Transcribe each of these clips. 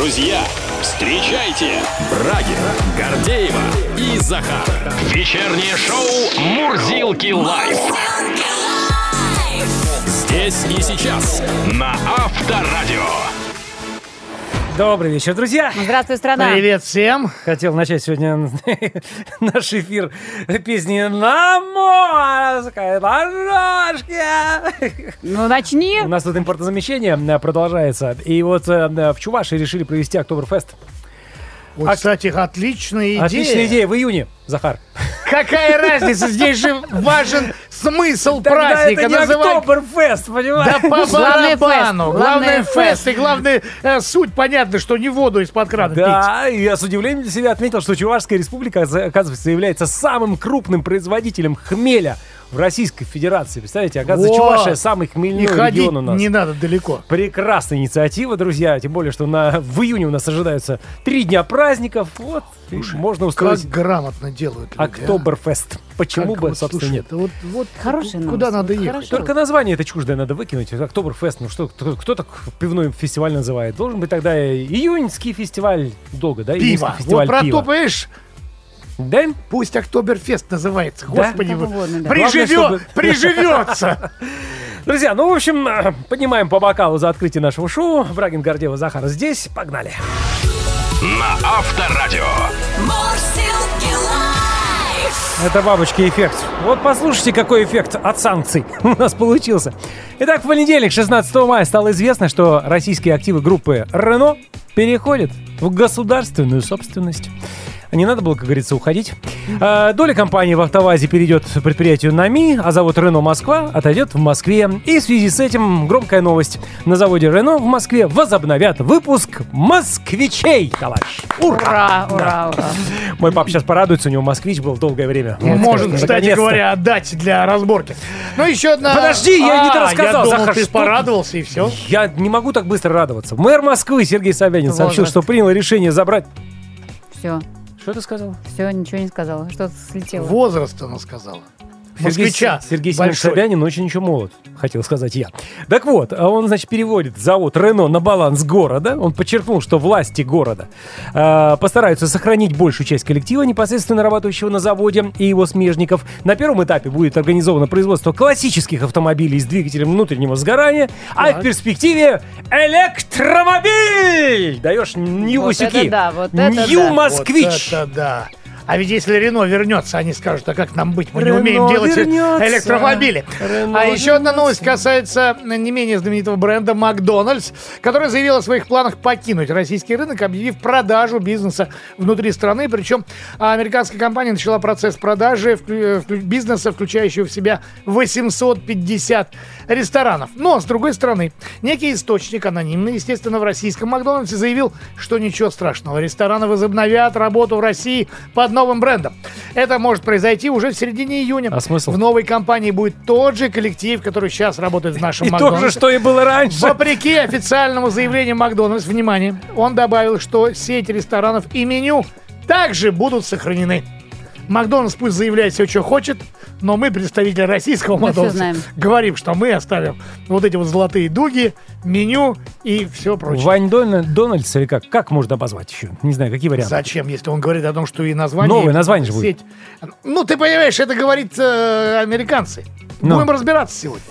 Друзья, встречайте Брагина, Гордеева и Захар. Вечернее шоу «Мурзилки лайф». Здесь и сейчас на Авторадио. Добрый вечер, друзья! Здравствуй, страна! Привет всем! Хотел начать сегодня наш эфир песни «На морской дорожке». Ну, начни! У нас тут импортозамещение э, продолжается. И вот э, в Чувашии решили провести Октоберфест. Вот, А- кстати, отличная идея. Отличная идея в июне, Захар. Какая разница? Здесь же важен смысл Тогда праздника. это не Называй- Октоберфест, Да понимаешь? по Главное фест. барабану. Главное Главное фест. фест. И главное, э, суть понятно, что не воду из-под крана пить. Да, и я с удивлением для себя отметил, что Чувашская республика, оказывается, является самым крупным производителем хмеля в Российской Федерации. Представляете, оказывается, Во! Чувашия самый хмельной И ходить регион у нас. не надо далеко. Прекрасная инициатива, друзья. Тем более, что на, в июне у нас ожидаются три дня праздников. Вот, и можно Как устроить грамотно делают люди, а? Октоберфест. Почему Как бы, вот, собственно, слушай, нет? вот, вот Хорошая куда новость, надо вот ехать? хорошо. Только название это чуждое надо выкинуть. Октоберфест, ну что, кто, кто так пивной фестиваль называет? Должен быть тогда июньский фестиваль долго, да? Июньский Пиво. фестиваль Вот про пива. то, понимаешь, Да? пусть Октоберфест называется. Господи, Как вы- угодно, да. приживет, Главное, чтобы- приживется. Друзья, ну, в общем, поднимаем по бокалу за открытие нашего шоу. Брагин, Гордева, Захар здесь. Погнали. На Авторадио. Это бабочки эффект. Вот послушайте, какой эффект от санкций у нас получился. Итак, в понедельник, 16 мая, стало известно, что российские активы группы Renault переходят в государственную собственность. Не надо было, как говорится, уходить. А, доля компании в «АвтоВАЗе» перейдет предприятию НАМИ, а завод «Рено Москва» отойдет в Москве. И в связи с этим громкая новость. На заводе «Рено» в Москве возобновят выпуск «Москвичей», товарищ. Ура, ура, ура. Мой папа сейчас порадуется, у него «Москвич» был долгое время. Может, Наконец-то. кстати говоря, отдать для разборки. Ну, еще одна... Подожди, я не А, рассказал, Я думал, Захар, ты что- порадовался, и все. Я не могу так быстро радоваться. Мэр Москвы Сергей Собянин сообщил, что принял решение забрать... Все, Что ты сказал? все, ничего не сказала. Что-то слетело. Возраст, она сказала. Сергей, Москвича. Сергей Семенович. Собянин очень еще молод, хотел сказать я. Так вот, а он, значит, переводит завод Рено на баланс города. Он подчеркнул, что власти города а, постараются сохранить большую часть коллектива, непосредственно работающего на заводе и его смежников. На первом этапе будет организовано производство классических автомобилей с двигателем внутреннего сгорания, а в перспективе электромобиль! Даешь Нью-Усики. это да, вот это да. Нью-Москвич. Вот это да. А ведь если Рено вернется, они скажут, а как нам быть? Мы Рено не умеем делать вернется. электромобили. Рено а еще одна вернется. новость касается не менее знаменитого бренда Макдональдс, который заявил о своих планах покинуть российский рынок, объявив продажу бизнеса внутри страны. Причем американская компания начала процесс продажи бизнеса, включающего в себя 850 ресторанов. Но, с другой стороны, некий источник, анонимный, естественно, в российском Макдональдсе, заявил, что ничего страшного. Рестораны возобновят работу в России под новым брендом. Это может произойти уже в середине июня. А смысл? В новой компании будет тот же коллектив, который сейчас работает в нашем И то Макдональдсе. же, что и было раньше. Вопреки официальному заявлению Макдональдс, внимание, он добавил, что сеть ресторанов и меню также будут сохранены. Макдональдс пусть заявляет все, что хочет, но мы, представители российского Мы Макдональдса, говорим, что мы оставим вот эти вот золотые дуги, меню и все прочее. Вань Дон- Дональдс или как? Как можно обозвать еще? Не знаю, какие варианты. Зачем, если он говорит о том, что и название... Новое название же сеть. Ну, ты понимаешь, это говорит э, американцы. Ну. Будем разбираться сегодня.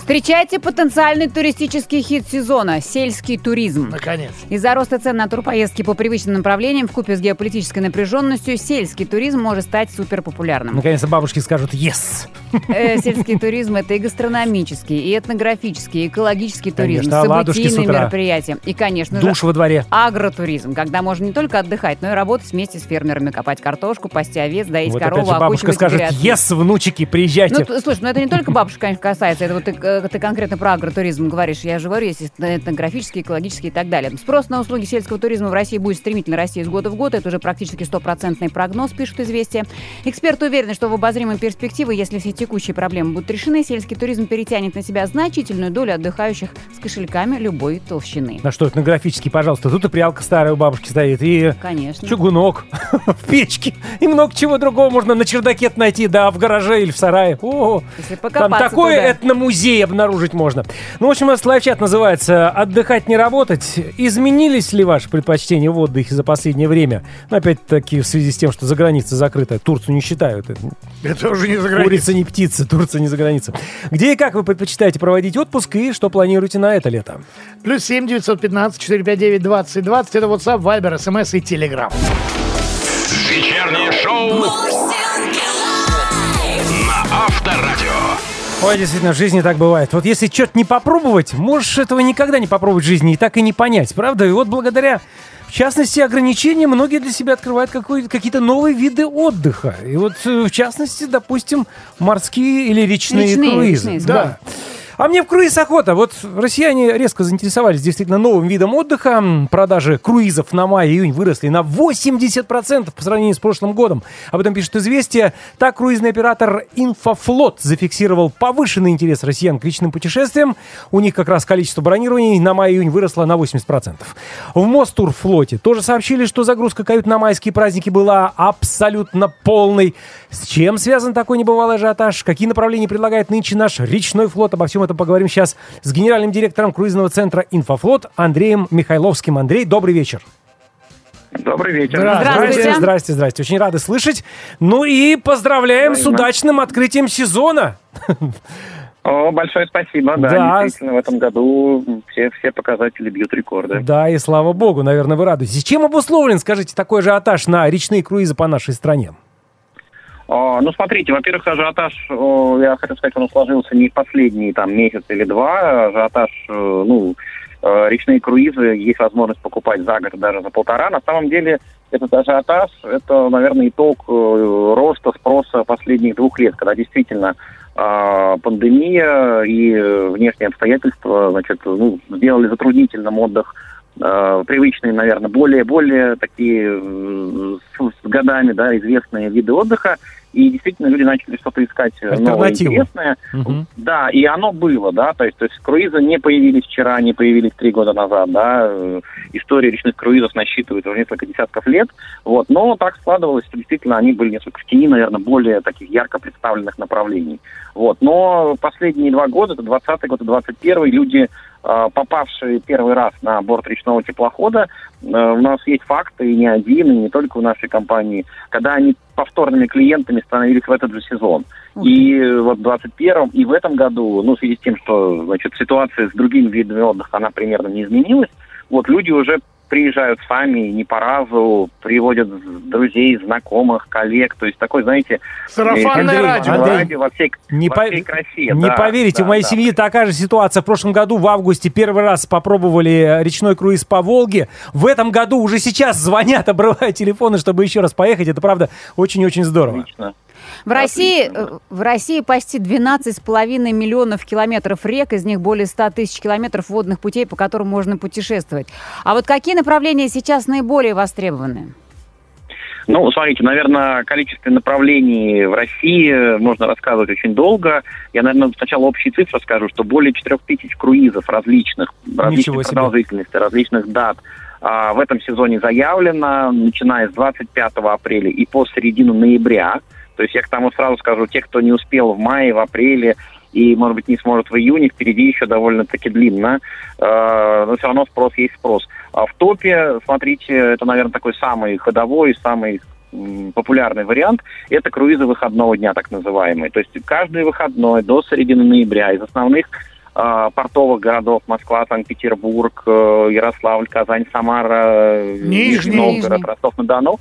Встречайте потенциальный туристический хит сезона – сельский туризм. Наконец. Из-за роста цен на турпоездки по привычным направлениям в купе с геополитической напряженностью сельский туризм может стать суперпопулярным. Наконец-то бабушки скажут «Yes». Э, Сельский туризм – это и гастрономический, и этнографический, и экологический туризм, Конечно, событийные мероприятия. И, конечно же, Душ во дворе. агротуризм, когда можно не только отдыхать, но и работать вместе с фермерами, копать картошку, пасти овец, доить Вот корову, опять же бабушка окучивать скажет. «Yes, внучики, приезжайте». Ну, слушай, ну это не только бабушка, конечно, касается. Это вот ты, э, ты конкретно про агротуризм говоришь. Я же говорю, есть этнографический, экологический и так далее. Спрос на услуги сельского туризма в России будет стремительно расти из года в год. Это уже практически стопроцентный прогноз, пишут «Известия». Эксперты уверены, что в обозримой перспективе, если все текущие проблемы будут решены, сельский туризм перетянет на себя значительную долю отдыхающих с кошельками любой толщины. На что этнографический, пожалуйста. Тут и прялка старая у бабушки стоит, и Конечно. чугунок в печке, и много чего другого можно на чердаке найти, да, в гараже или в сарае. О, Если там такой этномузей людей обнаружить можно. Ну, в общем, у нас лайфчат называется «Отдыхать, не работать». Изменились ли ваши предпочтения в отдыхе за последнее время? Ну, опять-таки, в связи с тем, что за граница закрыта. Турцию не считают. Это уже не за границей. Курица не птица, Турция не за границей. Где и как вы предпочитаете проводить отпуск и что планируете на это лето? Плюс семь девятьсот пятнадцать четыре пять девять двадцать двадцать. Это WhatsApp, Viber, SMS и Telegram. Вечернее шоу Ой, действительно, в жизни так бывает. Вот если что-то не попробовать, можешь этого никогда не попробовать в жизни и так и не понять, правда? И вот благодаря, в частности, ограничениям многие для себя открывают какие-то новые виды отдыха. И вот, э, в частности, допустим, морские или речные, Речные, круизы. речные, да. А мне в круиз охота. Вот россияне резко заинтересовались действительно новым видом отдыха. Продажи круизов на май-июнь выросли на 80% по сравнению с прошлым годом. Об этом пишет «Известия». Так, круизный оператор «Инфофлот» зафиксировал повышенный интерес россиян к личным путешествиям. У них как раз количество бронирований на май-июнь выросло на 80%. В Мостурфлоте тоже сообщили, что загрузка кают на майские праздники была абсолютно полной. С чем связан такой небывалый ажиотаж? Какие направления предлагает нынче наш речной флот? Обо всем этом поговорим сейчас с генеральным директором круизного центра «Инфофлот» Андреем Михайловским. Андрей, добрый вечер. Добрый вечер. Здравствуйте. Здрасте, здрасте. Очень рады слышать. Ну и поздравляем с Взаимно. удачным открытием сезона. О, большое спасибо. Да, Да. действительно, в этом году все, все показатели бьют рекорды. Да, и слава богу, наверное, вы радуетесь. Чем обусловлен, скажите, такой же ажиотаж на речные круизы по нашей стране? О, ну, смотрите, во-первых, ажиотаж, я хочу сказать, он сложился не в последние там месяц или два. Ажиотаж, э, ну, э, речные круизы, есть возможность покупать за год, даже за полтора. На самом деле, этот ажиотаж, это, наверное, итог э, роста спроса последних двух лет, когда действительно э, пандемия и внешние обстоятельства, значит, ну, сделали затруднительным отдых привычные, наверное, более, более такие с годами, да, известные виды отдыха, и действительно люди начали что-то искать э, новое, интересное. Мгм. Да, и оно было, да, то есть, то есть круизы не появились вчера, не появились три года назад, да, э, история речных круизов насчитывает уже несколько десятков лет, вот, но так складывалось, что действительно они были несколько в тени, наверное, более таких ярко представленных направлений, вот, но последние два года, это 20 год и 21 люди, попавшие первый раз на борт речного теплохода, э, у нас есть факты, и не один, и не только в нашей компании, когда они повторными клиентами становились в этот же сезон. И э, вот в 21-м, и в этом году, ну, в связи с тем, что, значит, ситуация с другими видами отдыха, она примерно не изменилась, вот люди уже приезжают сами, не по разу, приводят друзей, знакомых, коллег, то есть такой, знаете... Сарафанное э, радио. Андрей, во всей, Не, во по- всей красе. не да, поверите, да, у моей да. семьи такая же ситуация. В прошлом году, в августе, первый раз попробовали речной круиз по Волге. В этом году уже сейчас звонят, обрывают телефоны, чтобы еще раз поехать. Это, правда, очень-очень здорово. Отлично. В России, Отлично, э, в России почти 12,5 миллионов километров рек, из них более 100 тысяч километров водных путей, по которым можно путешествовать. А вот какие направления сейчас наиболее востребованы? Ну, смотрите, наверное, количество направлений в России можно рассказывать очень долго. Я, наверное, сначала общие цифры скажу, что более 4000 круизов различных, различных себе. продолжительностей, различных дат а, в этом сезоне заявлено, начиная с 25 апреля и по середину ноября. То есть я к тому сразу скажу, те, кто не успел в мае, в апреле и, может быть, не сможет в июне, впереди еще довольно-таки длинно, Э, но все равно спрос есть спрос. А в топе, смотрите, это, наверное, такой самый ходовой, самый популярный вариант, это круизы выходного дня, так называемые. То есть каждый выходной до середины ноября из основных э, портовых городов Москва, Санкт-Петербург, э, Ярославль, Казань, Самара, э, Нижний. Новгород, Нижний. Ростов-на-Дону.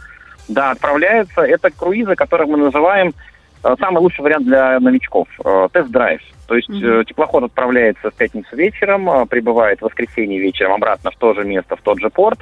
Да, отправляются. Это круизы, которых мы называем э, самый лучший вариант для новичков. э, Тест-драйв. То есть э, теплоход отправляется в пятницу вечером, прибывает в воскресенье вечером обратно в то же место, в тот же порт.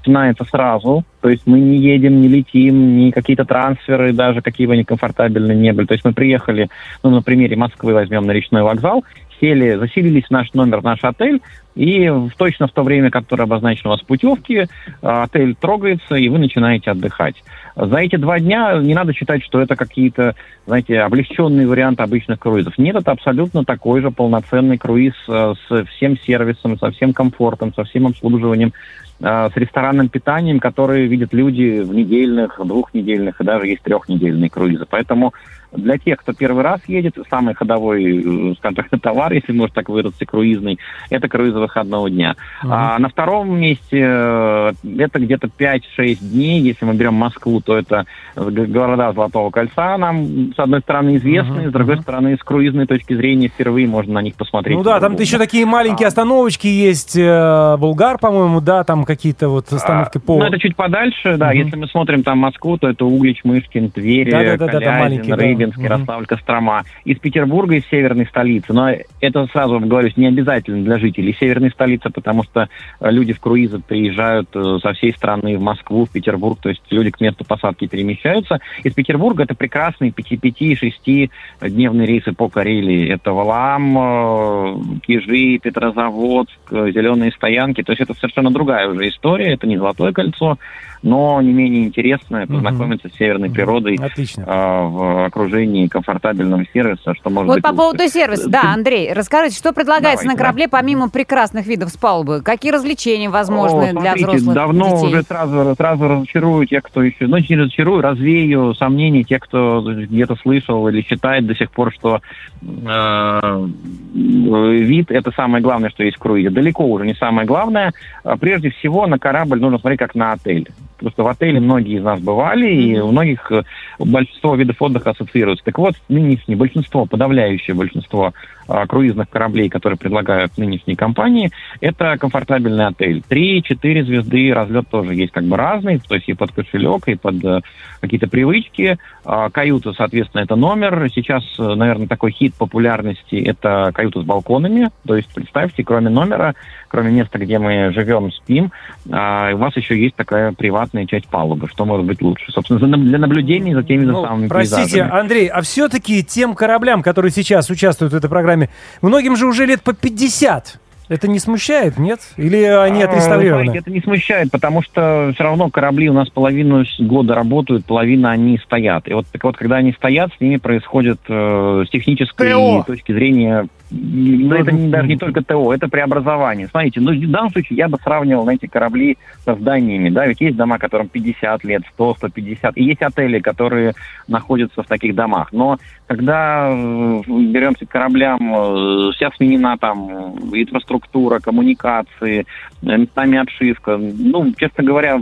Начинается сразу, то есть мы не едем, не летим, ни какие-то трансферы, даже какие бы некомфортабельные не были. То есть мы приехали, ну, на примере Москвы возьмем на речной вокзал, сели, заселились в наш номер, в наш отель, И точно в то время, которое обозначено у вас в путевке, а, отель трогается, и вы начинаете отдыхать. За эти два дня не надо считать, что это какие-то, знаете, облегченные варианты обычных круизов. Нет, это абсолютно такой же полноценный круиз э, с всем сервисом, со всем комфортом, со всем обслуживанием, э, с ресторанным питанием, которые видят люди в недельных, двухнедельных и даже есть трехнедельные круизы. Поэтому для тех, кто первый раз едет, самый ходовой, э, скажем так, товар, если можно так выразиться, круизный, это круизы выходного дня. А на втором месте э, это где-то 5-6 дней. Если мы берем Москву, то это города Золотого кольца нам, с одной стороны, известны, с другой стороны, с круизной точки зрения впервые можно на них посмотреть. Ну да, там еще такие маленькие А. остановочки есть. э, Булгар, по-моему, да, там какие-то вот остановки А, по... Ну, это чуть подальше, да. Мгм. Если мы смотрим там Москву, то это Углич, Мышкин, Тверь, Калязин, маленькие, да. Рыбинск, Мгм. Ярославль, Кострома. Из Петербурга, из северной столицы. Но это сразу говорю, не обязательно для жителей северной столицы, потому что э, люди в круизы приезжают э, со всей страны в Москву, в Петербург, то есть люди к месту посадки перемещаются. Из Петербурга это прекрасные 5-6 дневные рейсы по Карелии. Это Валаам, э, Кижи, Петрозаводск, Зеленые стоянки. То есть это совершенно другая уже история. Это не Золотое кольцо, но не менее интересное познакомиться с северной природой Отлично. э, в окружении комфортабельного сервиса, что может Вот быть по лучше. поводу сервиса. Да, Андрей, расскажите, что предлагается Давайте, на корабле помимо прекрасных видов с палубы? Какие развлечения возможны О, для смотрите, взрослых давно детей? уже сразу, сразу разочарую тех, кто еще... Ну, не разочарую, развею сомнения тех, кто где-то слышал или считает до сих пор, что э, вид — это самое главное, что есть в круизе. Далеко уже не самое главное. А Прежде всего, на корабль нужно смотреть как на отель. Потому что в отеле многие из нас бывали, и у многих э, большинство видов отдыха ассоциируются. Так вот, нынешнее большинство, подавляющее большинство круизных кораблей, которые предлагают нынешние компании, это комфортабельный отель. Три-четыре звезды, разлет тоже есть как бы разный, то есть и под кошелек, и под э, какие-то привычки. А, каюта, соответственно, это номер. Сейчас, э, наверное, такой хит популярности – это каюта с балконами. То есть, представьте, кроме номера, кроме места, где мы живем, спим, а, у вас еще есть такая приватная часть палубы. Что может быть лучше? Собственно, для наблюдения за теми же Ну, самыми простите, пейзажами. Андрей, а все-таки тем кораблям, которые сейчас участвуют в этой программе, многим же уже лет по 50. Это не смущает, нет? Или они А, отреставрированы? знаете, это не смущает, потому что все равно корабли у нас половину года работают, половина они стоят. И вот так вот, когда они стоят, с ними происходит э, с технической ТО. точки зрения. Ну, это не- даже не только ТО, это преобразование. Смотрите, ну, в данном случае я бы сравнивал на эти корабли со зданиями. Да, ведь есть дома, которым 50 лет, 100, 150. И есть отели, которые находятся в таких домах. Но когда э, беремся к кораблям, э, вся сменена там инфраструктура, коммуникации, э, местами обшивка. Ну, честно говоря,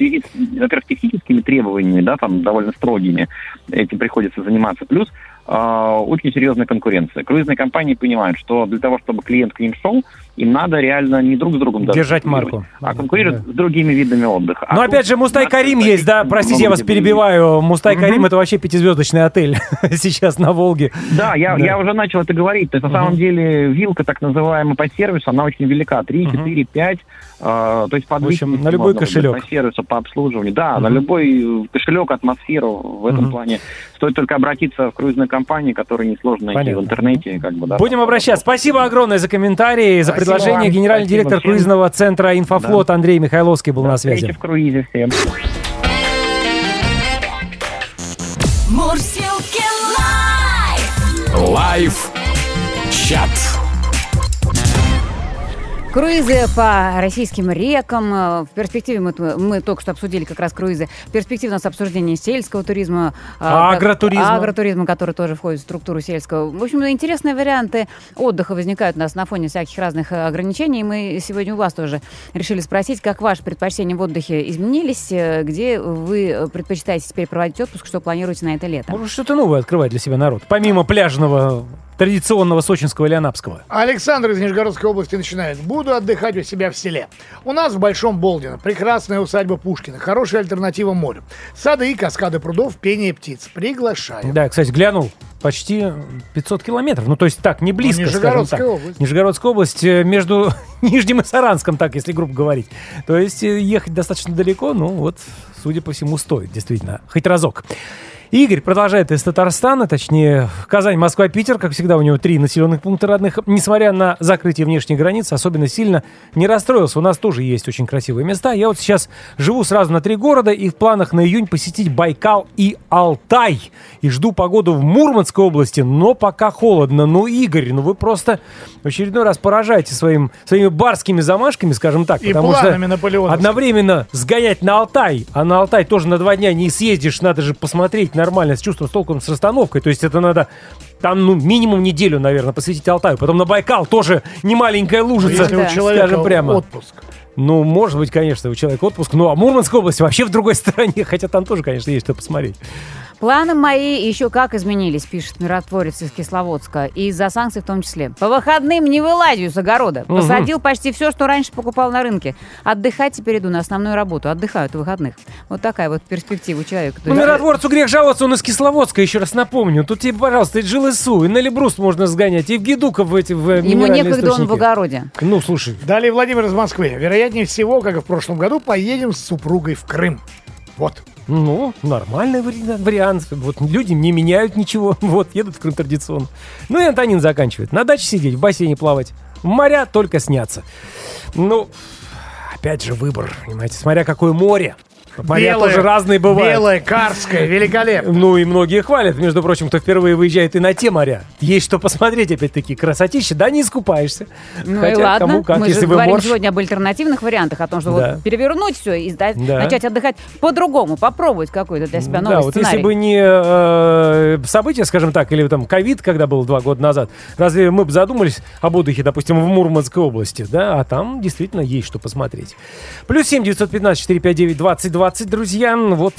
связи с, во-первых, техническими требованиями, да, там довольно строгими, этим приходится заниматься. Плюс очень серьезная конкуренция. Круизные компании понимают, что для того, чтобы клиент к ним шел, им надо реально не друг с другом даже Держать марку. а конкурировать с другими видами отдыха. А Но тут опять же, Мустай Карим есть, да? Простите, я вас перебиваю. Мустай. Карим это вообще пятизвездочный отель сейчас на Волге. Да, я, Да. я уже начал это говорить. То есть, на самом деле, вилка, так называемая, по сервису, она очень велика. 3, Мгм. 4, 5. э, то есть, по В общем, на любой кошелек. По сервису, по обслуживанию. Да, на любой э, кошелек, атмосферу в этом плане. Стоит только обратиться в круизную компанию, которую несложно найти в интернете. Как бы, да, Будем обращаться. Спасибо огромное за комментарии, за Спасибо предложение. вам. Генеральный Спасибо директор всем. круизного центра «Инфофлот» Андрей Михайловский был До на встречи связи. в круизе всем. Мурсилки лайф! Чат. Круизы по российским рекам. Э, В перспективе мы, мы только что обсудили как раз круизы. В перспективе у нас обсуждение сельского туризма. э, Агротуризма. как- Агротуризма, который тоже входит в структуру сельского. В общем, интересные варианты отдыха возникают у нас на фоне всяких разных э, ограничений. Мы сегодня у вас тоже решили спросить, как ваши предпочтения в отдыхе изменились, где вы предпочитаете теперь проводить отпуск, что планируете на это лето. Может, что-то новое открывать для себя народ. Помимо пляжного, традиционного сочинского или анапского. Александр из Нижегородской области начинает. Буду отдыхать у себя в селе. У нас в Большом Болдино прекрасная усадьба Пушкина, хорошая альтернатива морю. Сады и каскады прудов, пение птиц. Приглашаю. Да, кстати, глянул. Почти 500 километров. Ну, то есть так, не близко, скажем Нижегородская так. область. Нижегородская область э, между Нижним и Саранском, так, если грубо говорить. То есть э, ехать достаточно далеко, ну, вот, судя по всему, стоит, действительно. Хоть разок. Игорь продолжает из Татарстана, точнее, Казань, Москва, Питер. Как всегда, у него три населенных пункта родных. Несмотря на закрытие внешних границ, особенно сильно не расстроился. У нас тоже есть очень красивые места. Я вот сейчас живу сразу на три города и в планах на июнь посетить Байкал и Алтай. И жду погоду в Мурманской области, но пока холодно. Ну, Игорь, ну вы просто в очередной раз поражаете своим, своими барскими замашками, скажем так. И потому что одновременно сгонять на Алтай, а на Алтай тоже на два дня не съездишь, надо же посмотреть нормально, с чувством, с толком, с расстановкой. То есть это надо там, ну, минимум неделю, наверное, посвятить Алтаю. Потом на Байкал тоже не маленькая лужица, Если Да. у человека скажем прямо. отпуск. Ну, может быть, конечно, у человека отпуск. Ну, а Мурманская область вообще в другой стороне, хотя там тоже, конечно, есть что посмотреть. Планы мои еще как изменились, пишет миротворец из Кисловодска. И из-за санкций в том числе. По выходным не вылазю с огорода. Мгм. Посадил почти все, что раньше покупал на рынке. Отдыхать теперь иду на основную работу. Отдыхаю от выходных. Вот такая вот перспектива у человека. Ну, есть- миротворцу грех жаловаться, он из Кисловодска, еще раз напомню. Тут тебе, пожалуйста, и Джилысу, и на Эльбрус можно сгонять, и в Гедуков в эти в Ему некогда, он в источники. огороде. Ну, слушай, Далее Владимир из Москвы. Вероятнее всего, как и в прошлом году, поедем с супругой в Крым. Вот. Ну, нормальный вари- вариант. Вот люди не меняют ничего. Вот, едут в Крым традиционно. Ну и Антонин заканчивает. На даче сидеть, в бассейне плавать. Моря только снятся. Ну, опять же выбор, понимаете, смотря какое море. Моря Белое, тоже разные бывают. Белое, карское, великолепно. Ну и многие хвалят, между прочим, кто впервые выезжает и на те моря. Есть что посмотреть, опять-таки, красотища, да, не искупаешься. Ну Хотя и ладно. кому как, Мы если же вы говорим морж. сегодня об альтернативных вариантах, о том, что Да. вот перевернуть все и сдать- Да. начать отдыхать по-другому, попробовать какой-то для себя новый да, вот сценарий. если бы не э, события, скажем так, или там ковид, когда был два года назад, разве мы бы задумались об отдыхе, допустим, в Мурманской области, да, а там действительно есть что посмотреть. Плюс семь девятьсот пятнадцать четыре пять девять двадцать двадцать, друзья. Вот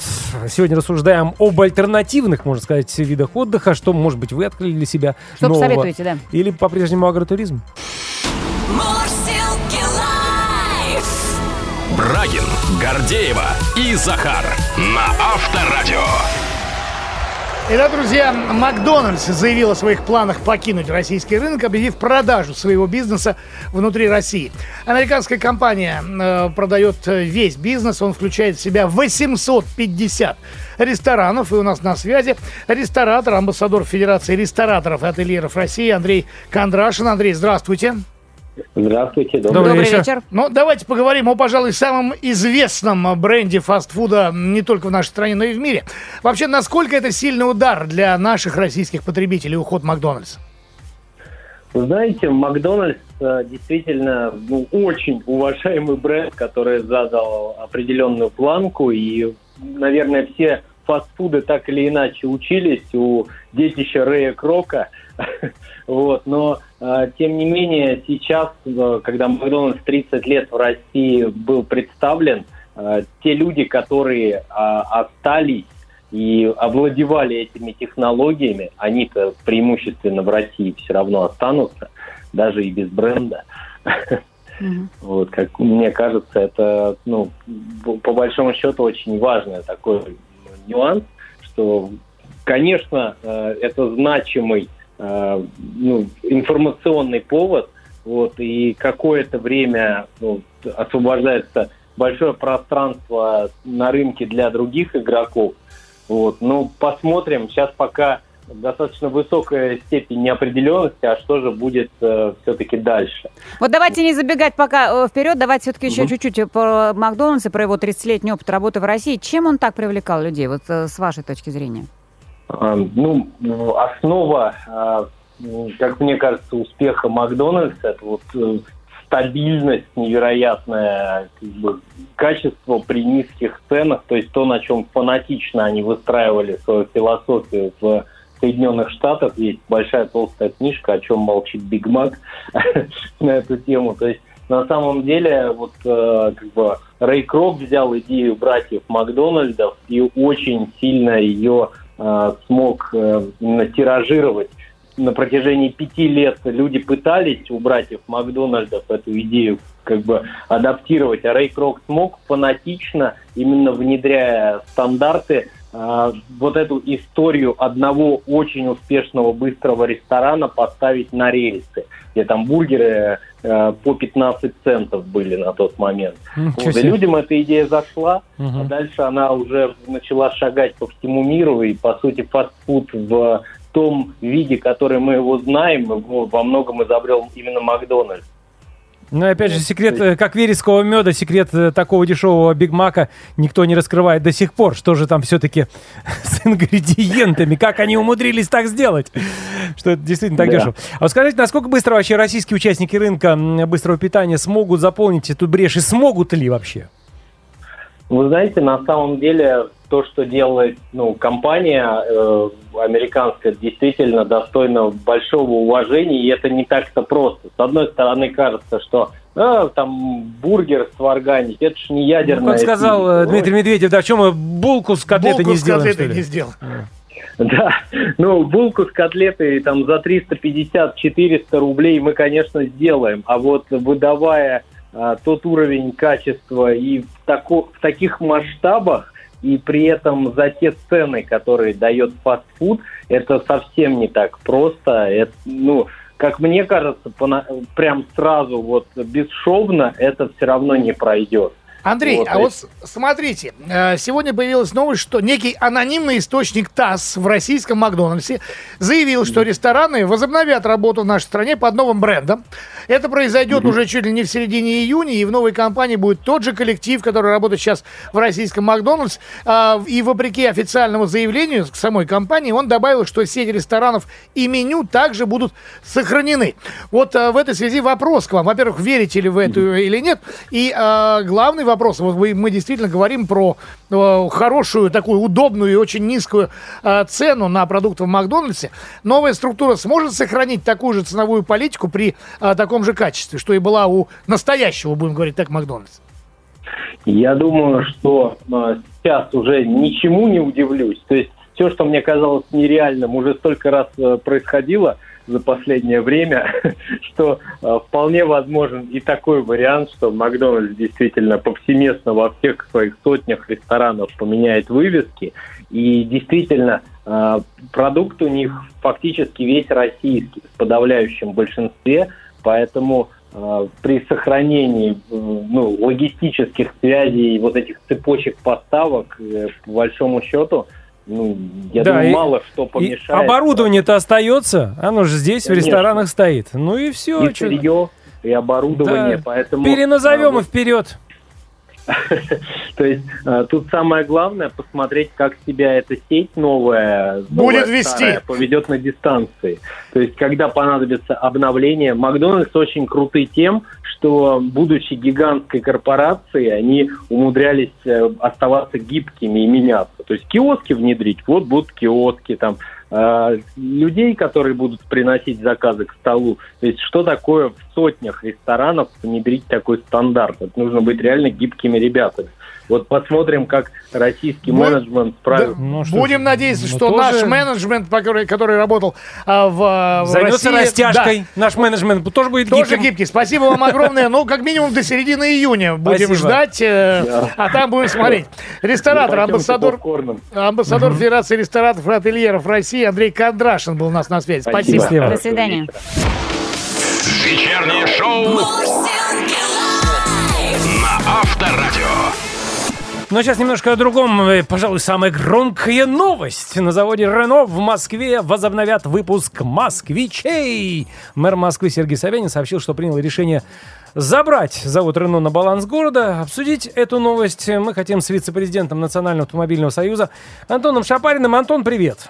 сегодня рассуждаем об альтернативных, можно сказать, видах отдыха, что, может быть, вы открыли для себя Что нового. посоветуете, да? Или по-прежнему агротуризм. Брагин, Гордеева и Захар на Авторадио. Итак, друзья, Макдональдс заявил о своих планах покинуть российский рынок, объявив продажу своего бизнеса внутри России. Американская компания э, продает э, весь бизнес, он включает в себя 850 ресторанов. И у нас на связи ресторатор, амбассадор Федерации рестораторов и ательеров России Андрей Кондрашин. Андрей, здравствуйте. Здравствуйте, добрый Добрый вечер. вечер. Ну, давайте поговорим о, пожалуй, самом известном бренде фастфуда не только в нашей стране, но и в мире. Вообще, насколько это сильный удар для наших российских потребителей уход Макдональдс? Вы знаете, Макдональдс э, действительно ну, очень уважаемый бренд, который задал определенную планку, и, наверное, все фастфуды так или иначе учились у детища Рэя Крока. Вот, но, тем не менее, сейчас, э, когда Макдональдс 30 лет в России был представлен, э, те люди, которые а, остались и овладевали этими технологиями, они-то преимущественно в России все равно останутся, даже и без бренда. Мгм. Вот, как мне кажется, это, ну, по большому счету, очень важный такой нюанс, что, конечно, э, это значимый э, ну, информационный повод, вот, и какое-то время ну, освобождается большое пространство на рынке для других игроков. Вот, ну, посмотрим. Сейчас пока достаточно высокая степень неопределенности, а что же будет все-таки дальше. Вот давайте не забегать пока э, вперед, давайте все-таки еще Мгм. чуть-чуть про Макдональдс и про его 30-летний опыт работы в России. Чем он так привлекал людей, вот э, с вашей точки зрения? А, Ну, основа, м, как мне кажется, успеха Макдональдса это вот э, стабильность невероятное, как бы, качество при низких ценах, то есть то, на чем фанатично они выстраивали свою философию в Соединенных Штатах. Есть большая толстая книжка, о чем молчит Биг Мак на эту тему. То есть на самом деле вот э, как бы Рэй Крок взял идею братьев Макдональдов и очень сильно ее э, смог э, именно тиражировать. На протяжении пяти лет люди пытались у братьев Макдональдов эту идею как бы адаптировать, а Рэй Крок смог фанатично, именно внедряя стандарты, вот эту историю одного очень успешного быстрого ресторана поставить на рельсы, где там бургеры э, по 15 центов были на тот момент. Вот, и людям эта идея зашла, Мгм. а дальше она уже начала шагать по всему миру, и, по сути, фастфуд в том виде, который мы его знаем, его во многом изобрел именно Макдональдс. Ну опять же, секрет, э, как верескового меда, секрет э, такого дешевого Биг Мака никто не раскрывает до сих пор. Что же там все-таки с ингредиентами? Как они умудрились так сделать? Что это действительно так Да. дешево. А вот скажите, насколько быстро вообще российские участники рынка быстрого питания смогут заполнить эту брешь? И смогут ли вообще? Вы знаете, на самом деле то, что делает ну, компания э, американская, действительно достойно большого уважения, и это не так-то просто. С одной стороны, кажется, что «А, там бургер сварганить, это ж не Ну, ядерная... как сказал э, физика». Дмитрий Медведев, да в чем мы булку с котлетой Булку не сделаем, что котлетой ли? не сделал. Да, ну, булку с котлетой там за 350-400 рублей мы, конечно, сделаем. А вот выдавая а, тот уровень качества и в, тако- в таких масштабах, и при этом за те цены, которые дает фастфуд, это совсем не так просто. Это, ну, как мне кажется, прям сразу, вот бесшовно это все равно не пройдет. Андрей, Вот, а вот смотрите, э, сегодня появилась новость, что некий анонимный источник ТАСС в российском Макдональдсе заявил, что рестораны возобновят работу в нашей стране под новым брендом. Это произойдет уже чуть ли не в середине июня, и в новой компании будет тот же коллектив, который работает сейчас в российском Макдональдс. А, И вопреки официальному заявлению к самой компании, он добавил, что сеть ресторанов и меню также будут сохранены. Вот э, в этой связи вопрос к вам. Во-первых, верите ли вы эту или нет? И э, главный вопрос. Вот вы- мы действительно говорим про э, хорошую, такую удобную и очень низкую э, цену на продукты в Макдональдсе. Новая структура сможет сохранить такую же ценовую политику при э, таком же качестве, что и была у настоящего, будем говорить так, Макдональдса? Я думаю, что а, сейчас уже ничему не удивлюсь. То есть все, что мне казалось нереальным, уже столько раз э, происходило за последнее время, что э, вполне возможен и такой вариант, что Макдональдс действительно повсеместно во всех своих сотнях ресторанов поменяет вывески. И действительно, э, продукт у них фактически весь российский, в подавляющем большинстве, поэтому э, при сохранении э, ну, логистических связей, вот этих цепочек поставок, по большому счету, ну, я Да, думаю, и- мало что помешает. оборудование-то остается, оно же здесь, в Конечно. ресторанах стоит. Ну и все. и сырье, и оборудование, Да. поэтому... Переназовем а, и вперед. То есть э, тут самое главное посмотреть, как себя эта сеть новая, Будет новая, вести. старая, поведет на дистанции. То есть когда понадобится обновление, Макдональдс очень крутый тем, что будучи гигантской корпорацией, они умудрялись э, оставаться гибкими и меняться. То есть киоски внедрить, вот будут киоски там. Э, людей, которые будут приносить заказы к столу. То есть что такое в сотнях ресторанов внедрить такой стандарт? Это нужно быть реально гибкими ребятами. Вот посмотрим, как российский Мы- менеджмент справится. Да, Ну, что Будем ж, надеяться, ну, что тоже- наш менеджмент, который, который работал а, в, а, в Займется России, растяжкой. Наш менеджмент тоже будет да, тоже гибким. гибкий. Спасибо вам огромное. Ну, как минимум до середины июня будем Спасибо. ждать, э, а там будем смотреть. Ресторатор, амбассадор, амбассадор Федерации ресторатов и ательеров России Андрей Кондрашин был у нас на связи. Спасибо. Счастливо. До свидания. Вечернее шоу на Авторадио. Но сейчас немножко о другом. Э, Пожалуй, самая громкая новость. На заводе Рено в Москве возобновят выпуск «Москвичей». Мэр Москвы Сергей Собянин сообщил, что принял решение забрать завод Рено на баланс города. Обсудить эту новость мы хотим с вице-президентом Национального автомобильного союза Антоном Шапариным. Антон, привет.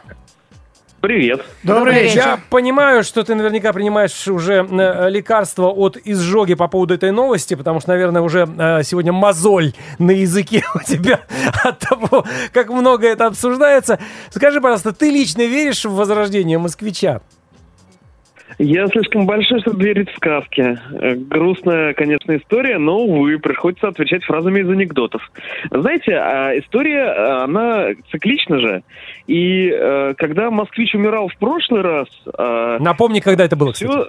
Привет. Добрый Добрый вечер. Я понимаю, что ты наверняка принимаешь уже э, лекарство от изжоги по поводу этой новости, потому что, наверное, уже э, сегодня мозоль на языке у тебя от того, как много это обсуждается. Скажи, пожалуйста, ты лично веришь в возрождение москвича? Я слишком большой, чтобы верить в сказки. Э, Грустная, конечно, история, но, увы, приходится отвечать фразами из анекдотов. Знаете, а история, э, она циклична же. И э, когда москвич умирал в прошлый раз, Напомни, когда это было, кстати. все...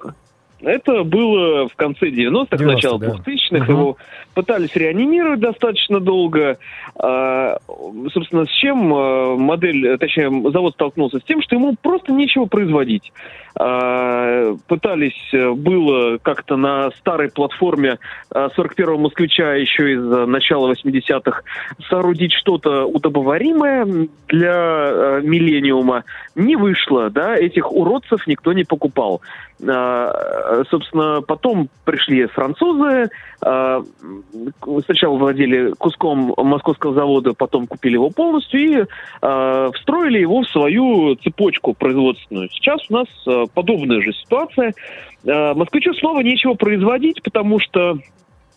Это было в конце 90-х, 90-х, начало да. 2000-х. Мгм. Его пытались реанимировать достаточно долго. А, собственно, с чем а, модель, точнее, завод столкнулся? С тем, что ему просто нечего производить. А, пытались, э, было как-то на старой платформе а, 41-го москвича еще из э, начала 80-х соорудить что-то удобоваримое для э, миллениума. Не вышло, да, этих уродцев никто не покупал. Собственно, потом пришли французы, сначала владели куском московского завода, потом купили его полностью и а, встроили его в свою цепочку производственную. Сейчас у нас а, подобная же ситуация. А, москвичу снова нечего производить, потому что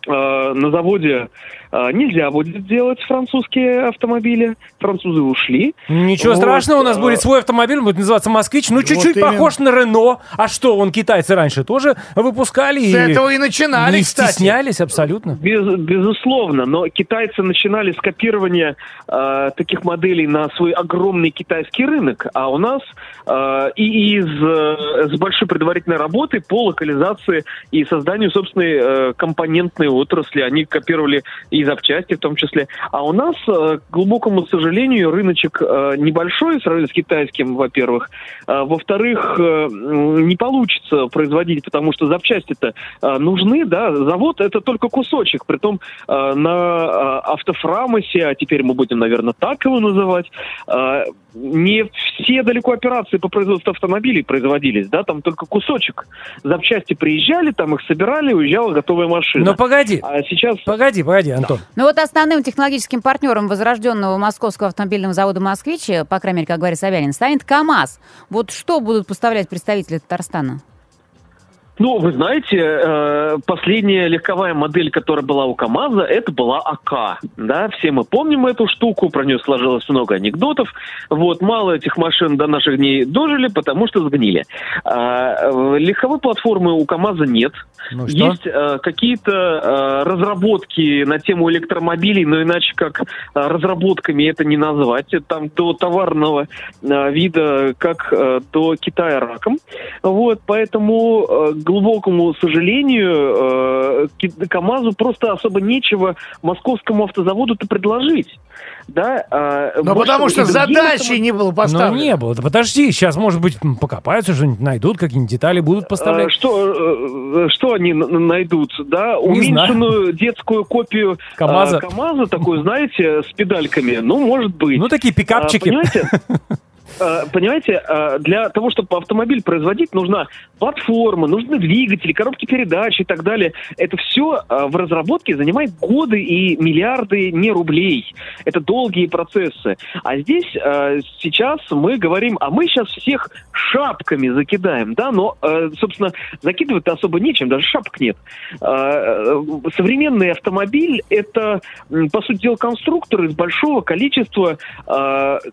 на заводе а, нельзя будет делать французские автомобили. Французы ушли. Ничего Вот, страшного, у нас а, будет свой автомобиль, он будет называться «Москвич». Ну, чуть-чуть именно. похож на Рено. А что, он китайцы раньше тоже выпускали. С этого и начинали, не кстати. стеснялись абсолютно. Без- безусловно, но китайцы начинали с копирования э, таких моделей на свой огромный китайский рынок, а у нас э, и из э, с большой предварительной работы по локализации и созданию собственной э, компонентной отрасли они копировали и запчасти в том числе, а у нас, э, к глубокому сожалению, рыночек э, небольшой, сравнительно с китайским, во-первых, во-вторых, э, м, не получится производить, потому что запчасти-то нужны, да, завод это только кусочек, притом на автофрамосе, а теперь мы будем, наверное, так его называть, не все далеко операции по производству автомобилей производились, да, там только кусочек. Запчасти приезжали, там их собирали, уезжала готовая машина. Но погоди, А сейчас погоди, погоди, Антон. Ну вот основным технологическим партнером возрожденного московского автомобильного завода «Москвич», э, по крайней мере, как говорит Собянин, станет КАМАЗ. Вот что будут поставлять представители Татарстана? Ну, вы знаете, э, последняя легковая модель, которая была у КАМАЗа, это была АК. Да, все мы помним эту штуку, про нее сложилось много анекдотов. Вот, мало этих машин до наших дней дожили, потому что сгнили. А, э, легковой платформы у КАМАЗа нет. Ну что? Есть э, какие-то разработки на тему электромобилей, но иначе как разработками это не назвать. Там до товарного вида, как до Китая раком. Вот, поэтому, глубокому сожалению, э, КАМАЗу просто особо нечего московскому автозаводу-то предложить. Да? а, Ну, больше потому что задачи автомоб- не было Ну, поставлено. не было. Да подожди, сейчас, может быть, покопаются, что-нибудь найдут, какие-нибудь детали будут А, поставлять. Что, э, что они найдут? Да, Не знаю. уменьшенную детскую копию КамАЗа. а, КамАЗа, такую, знаете, с педальками. Ну, может быть. Ну, такие А, пикапчики. А, Понимаете, а, для того, чтобы автомобиль производить, нужна платформа, нужны двигатели, коробки передач и так далее. Это все в разработке занимает годы и миллиарды не рублей. Это долгие процессы. А здесь сейчас мы говорим, а мы сейчас всех шапками закидаем, да, но, э, собственно, закидывать-то особо нечем, даже шапок нет. Э, Современный автомобиль – это, по сути дела, конструктор из большого количества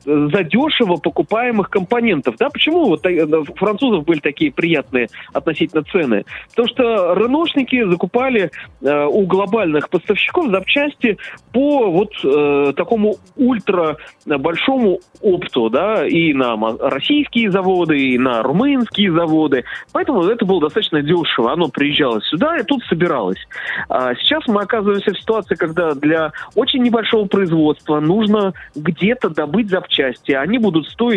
задешево покупаемых компонентов. Да, почему вот э, у французов были такие приятные относительно цены? Потому что реношники закупали э, у глобальных поставщиков запчасти по вот э, такому ультра большому опту, да, и на российские заводы, и на румынские заводы. Поэтому это было достаточно дешево. Оно приезжало сюда и тут собиралось. А сейчас мы оказываемся в ситуации, когда для очень небольшого производства нужно где-то добыть запчасти. Они будут стоить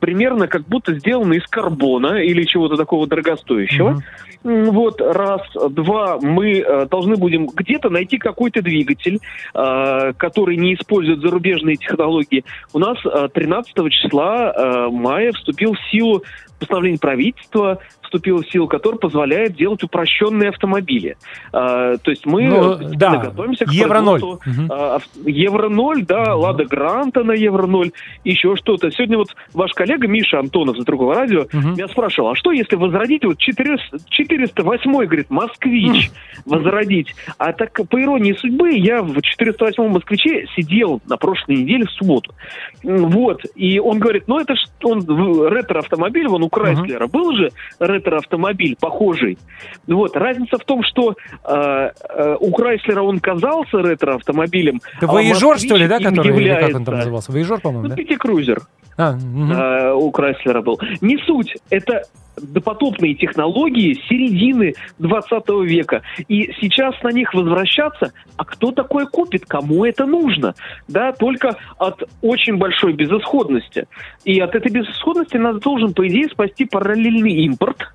примерно как будто сделаны из карбона или чего-то такого дорогостоящего. М, Вот, раз. Два, мы э, должны будем где-то найти какой-то двигатель, э, который не использует зарубежные технологии. У нас э, 13 числа э, мая вступил в силу постановление правительства, вступило в силу, который позволяет делать упрощенные автомобили. Э, то есть мы Ну, да, готовимся к производству Мгм. а, ав- Евро-0, да, Лада Гранта на Евро-0, еще что-то. Сегодня вот ваш коллега Миша Антонов из другого радио Мгм. меня спрашивал, а что если возродить вот 400 408 говорит, москвич возродить? А так, по иронии судьбы, я в 408 москвиче сидел на прошлой неделе в субботу. Вот, и он говорит, ну это ж он ретро-автомобиль, он у Крайслера был же ретро-автомобиль похожий. Вот. Разница в том, что э, э, у Крайслера он казался ретро-автомобилем. Это а Воежор, что ли, да, который, или как он там назывался? Воежор, по-моему, Ну, да? Пятикрузер. А, мгм. э, у Крайслера был. Не суть. Это допотопные технологии середины 20 века. И сейчас на них возвращаться, а кто такое купит, кому это нужно? Да, только от очень большой безысходности. И от этой безысходности нас должен, по идее, спасти параллельный импорт,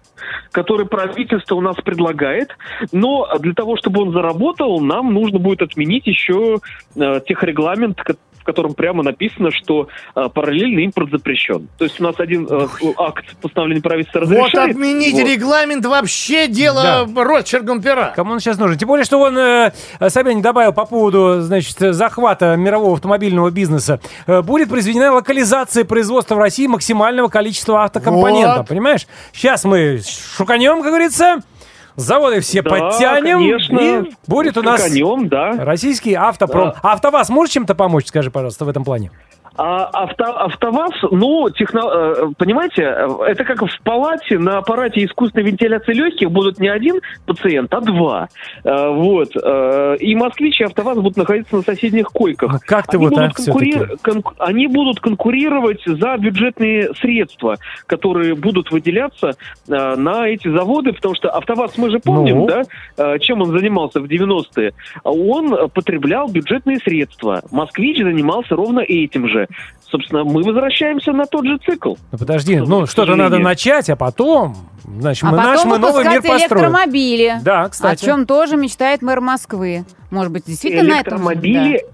который правительство у нас предлагает. Но для того, чтобы он заработал, нам нужно будет отменить еще э, техрегламент, в котором прямо написано, что э, параллельный импорт запрещен. То есть у нас один э, акт постановления правительства Вот разрешает. отменить Вот. регламент вообще дело росчерком пера. Кому он сейчас нужен? Тем более, что он э, Собянин добавил по поводу, значит, захвата мирового автомобильного бизнеса. Э, будет произведена локализация производства в России максимального количества автокомпонентов. Вот. Понимаешь? Сейчас мы шуканем, как говорится, заводы все Да, подтянем, конечно. и будет у нас Скаканем, да. российский автопром. Да. А АвтоВАЗ может чем-то помочь, скажи, пожалуйста, в этом плане? А авто, АвтоВАЗ, ну, техно, э, понимаете, это как в палате на аппарате искусственной вентиляции легких будут не один пациент, а два. Э, Вот. Э, И «Москвич» и «АвтоВАЗ» будут находиться на соседних койках. Ну, как ты они, вот, а, будут конкури- конку- они будут конкурировать за бюджетные средства, которые будут выделяться на эти заводы, потому что «АвтоВАЗ», мы же помним, Ну? да, чем он занимался в 90-е? Он потреблял бюджетные средства. «Москвич» занимался ровно этим же. Собственно, мы возвращаемся на тот же цикл. Ну, подожди, ну, что-то надо начать, а потом, значит, А мы наш, потом мы новый мир построим. электромобили. Да, О кстати. чем тоже мечтает мэр Москвы. Может быть, действительно на этом... Электромобили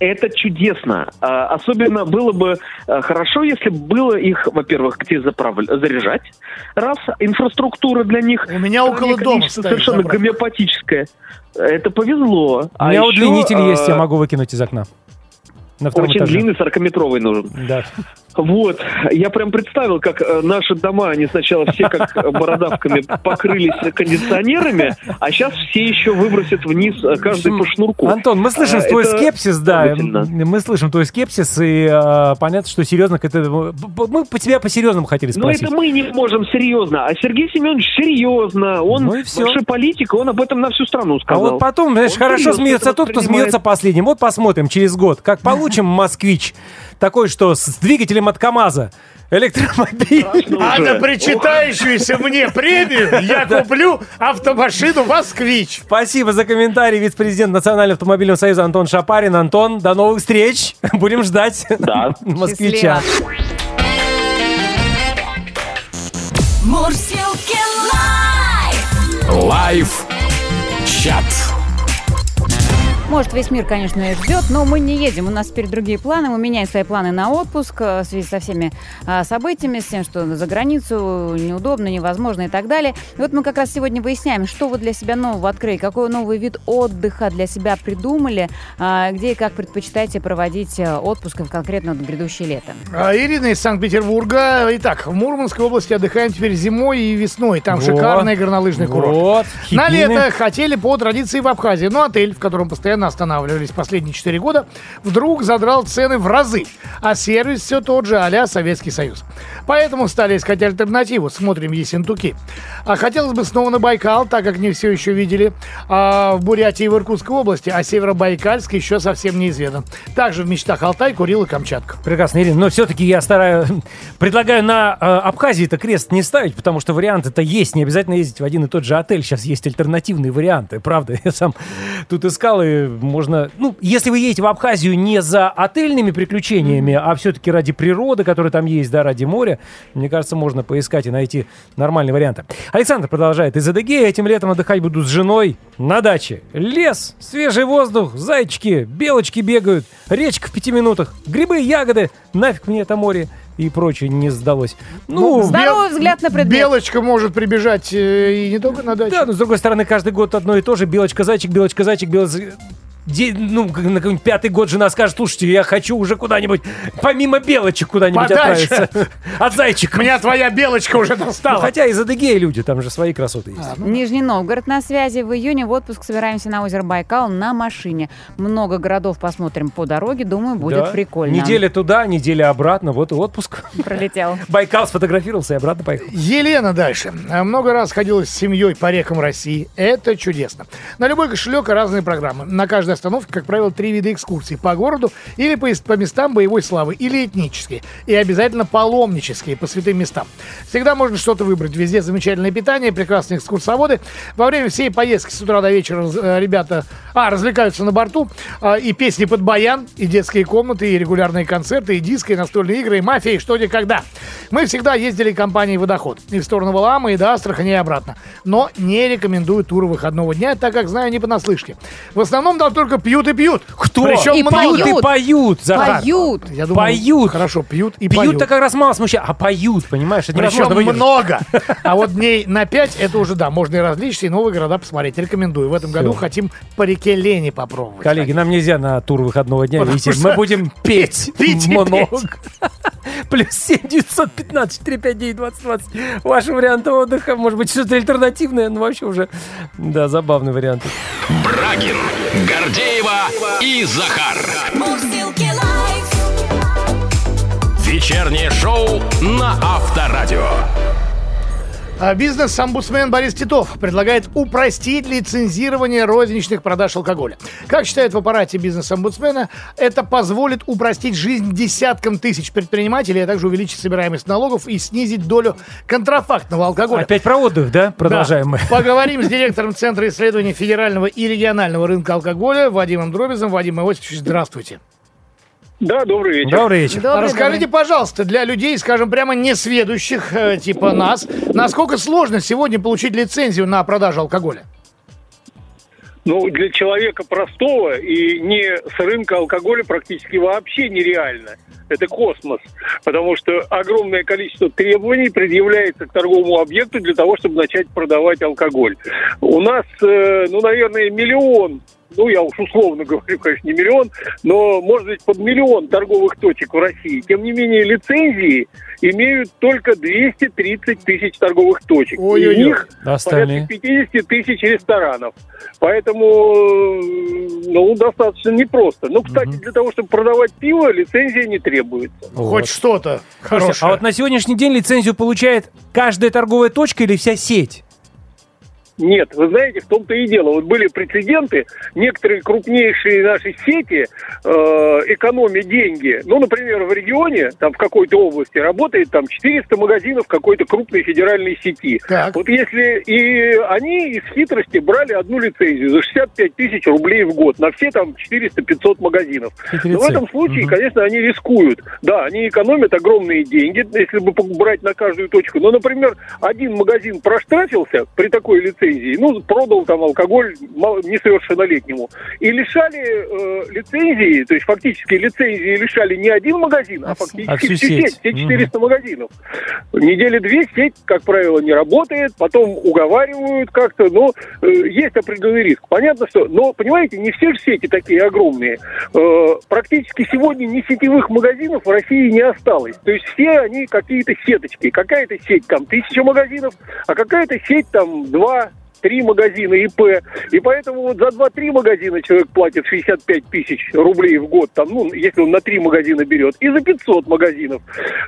это чудесно. А, Особенно было бы а, хорошо, если бы было их, во-первых, где заправля- заряжать. Раз, инфраструктура для них У меня около дома стоит совершенно заправка. гомеопатическое. Это повезло. У меня а удлинитель еще, есть, а, я могу выкинуть из окна. На втором Очень этаже. длинный 40-метровый нужен. Да. Вот. Я прям представил, как э, наши дома, они сначала все как э, бородавками покрылись кондиционерами, а сейчас все еще выбросят вниз э, каждый по шнурку. Антон, мы слышим А, твой это скепсис, да. Мы слышим твой скепсис, и а, понятно, что серьезно к этому... Мы по тебя по-серьезному хотели Но спросить. это мы не можем серьезно, а Сергей Семенович серьезно. Он Ну большой политик, он об этом на всю страну А сказал. вот потом, знаешь, Он хорошо смеется это тот, кто смеется последним. Вот посмотрим через год, как получим москвич такой, что с двигателем от КАМАЗа. Электромобиль. А на причитающуюся мне премию я куплю автомашину «Москвич». Спасибо за комментарий, вице-президент Национального автомобильного союза Антон Шапарин. Антон, до новых встреч. Будем ждать Да. москвича. Мурсилки live! Live чат. Может, весь мир, конечно, и ждет, но мы не едем. У нас теперь другие планы. Мы меняем свои планы на отпуск э, в связи со всеми а, событиями, с тем, что за границу неудобно, невозможно и так далее. И вот мы как раз сегодня выясняем, что вы для себя нового открыли, какой новый вид отдыха для себя придумали, а, где и как предпочитаете проводить э, отпуск в конкретно вот грядущее лето. А, Ирина из Санкт-Петербурга. Итак, в Мурманской области отдыхаем теперь зимой и весной. Там Вот. шикарный горнолыжный курорт. Вот, На лето хотели по традиции в Абхазии, но отель, в котором постоянно останавливались последние 4 года, вдруг задрал цены в разы, а сервис все тот же а Советский Союз. Поэтому стали искать альтернативу, смотрим Ессентуки. А хотелось бы снова на Байкал, так как не все еще видели, а в Бурятии и в Иркутской области, а Северобайкальск еще совсем неизведан. Также в мечтах Алтай, Курил и Камчатка. Прекрасно, Ирина. Но все-таки я стараюсь, предлагаю на э, Абхазии-то крест не ставить, потому что варианты-то есть. Не обязательно ездить в один и тот же отель. Сейчас есть альтернативные варианты, правда. Я сам тут искал, и можно... Ну, если вы едете в Абхазию не за отельными приключениями, а все-таки ради природы, которая там есть, да, ради моря, мне кажется, можно поискать и найти нормальные варианты. Александр продолжает. Из Адыгеи этим летом отдыхать буду с женой на даче. Лес, свежий воздух, зайчики, белочки бегают, речка в пяти минутах, грибы, ягоды, нафиг мне это море и прочее не сдалось. Ну, Здоровый взгляд на предмет. Белочка может прибежать э, и не только на дачу. да, но с другой стороны, каждый год одно и то же. Белочка-зайчик, белочка-зайчик, белочка... ну, на какой-нибудь пятый год жена скажет, слушайте, я хочу уже куда-нибудь, помимо белочек куда-нибудь Подальше. отправиться. От зайчика. Меня твоя белочка уже Ну, достала. хотя из Адыгеи люди, там же свои красоты есть. Нижний Новгород на связи. В июне в отпуск собираемся на озеро Байкал на машине. Много городов посмотрим по дороге. Думаю, будет Да. прикольно. Неделя туда, неделя обратно, вот и отпуск. Пролетел. Байкал сфотографировался и обратно поехал. Елена дальше. А, Много раз ходила с семьей по рекам России. Это чудесно. На любой кошелек разные программы. На каждой остановке, как правило, три вида экскурсий. По городу или по, по местам боевой славы, или этнические. И обязательно паломнические, по святым местам. Всегда можно что-то выбрать. Везде замечательное питание, прекрасные экскурсоводы. Во время всей поездки с утра до вечера э, ребята а, развлекаются на борту. А, и песни под баян, и детские комнаты, и регулярные концерты, и диско, и настольные игры, и мафия, и что где когда. Мы всегда ездили компанией «Водоход» и в сторону Валаама, и до Астрахани, и обратно. Но не рекомендую туры выходного дня, так как знаю не понаслышке. В основном там только пьют и пьют. Кто? Причем И много. Пьют и поют, Захар. Поют. Я думаю, Поют. Хорошо, пьют и поют. Пьют-то как раз мало смущает, а поют, понимаешь? Это Причем много. А вот дней на 5 это уже да, можно и различные и новые города посмотреть. Рекомендую. В этом году хотим по реке Лени попробовать. Коллеги, нам нельзя на тур выходного дня идти. Мы будем петь Пить много. Плюс 7 915 459 20 20. Ваши варианты отдыха. Может быть, что-то альтернативное, но вообще уже, да, забавный вариант. Брагин, Гордеева и Захар. Вечернее шоу на Авторадио. А Бизнес-омбудсмен Борис Титов предлагает упростить лицензирование розничных продаж алкоголя. Как считают в аппарате бизнес-омбудсмена, это позволит упростить жизнь десяткам тысяч предпринимателей, а также увеличить собираемость налогов и снизить долю контрафактного алкоголя. Опять про отдых, да? Продолжаем мы. Да. Поговорим с директором Центра исследований федерального и регионального рынка алкоголя Вадимом Дробизом. Вадим Иосифович, здравствуйте. Да, добрый вечер. Добрый вечер. Добрый, Расскажите, добрый. пожалуйста, для людей, скажем, прямо несведущих, э, типа нас, насколько сложно сегодня получить лицензию на продажу алкоголя? Ну, для человека простого и не с рынка алкоголя практически вообще нереально. Это космос, потому что огромное количество требований предъявляется к торговому объекту для того, чтобы начать продавать алкоголь. У нас, э, ну, наверное, миллион ну, я уж условно говорю, конечно, не миллион, но, может быть, под миллион торговых точек в России. Тем не менее, лицензии имеют только 230 тысяч торговых точек. И Ой-ой-ой. у них Остальные? порядка 50 тысяч ресторанов. Поэтому, э, ну, достаточно непросто. Ну, кстати, для того, чтобы продавать пиво, лицензия не требуется. Вот. Хоть что-то Слушайте, хорошее. а вот на сегодняшний день лицензию получает каждая торговая точка или вся сеть? Нет, вы знаете, в том-то и дело. Вот были прецеденты, некоторые крупнейшие наши сети э, экономят деньги. Ну, например, в регионе, там в какой-то области работает там 400 магазинов какой-то крупной федеральной сети. Так. Вот если и они из хитрости брали одну лицензию за 65 тысяч рублей в год на все там 400-500 магазинов. Но в Хитрецы. этом случае, Мгм. конечно, они рискуют. Да, они экономят огромные деньги, если бы брать на каждую точку. Но, например, один магазин проштрафился при такой лицензии, ну, продал там алкоголь несовершеннолетнему. И лишали э, лицензии, то есть фактически лицензии лишали не один магазин, а, А все. фактически А всю сеть. все Мгм. 400 магазинов. Недели две сеть, как правило, не работает, потом уговаривают как-то, но э, есть определенный риск. Понятно, что... Но, понимаете, не все же сети такие огромные. Э, практически сегодня ни сетевых магазинов в России не осталось. То есть все они какие-то сеточки. Какая-то сеть там тысяча магазинов, а какая-то сеть там два три магазина ИП. И поэтому вот за 2-3 магазина человек платит 65 тысяч рублей в год, там, ну, если он на 3 магазина берет. И за 500 магазинов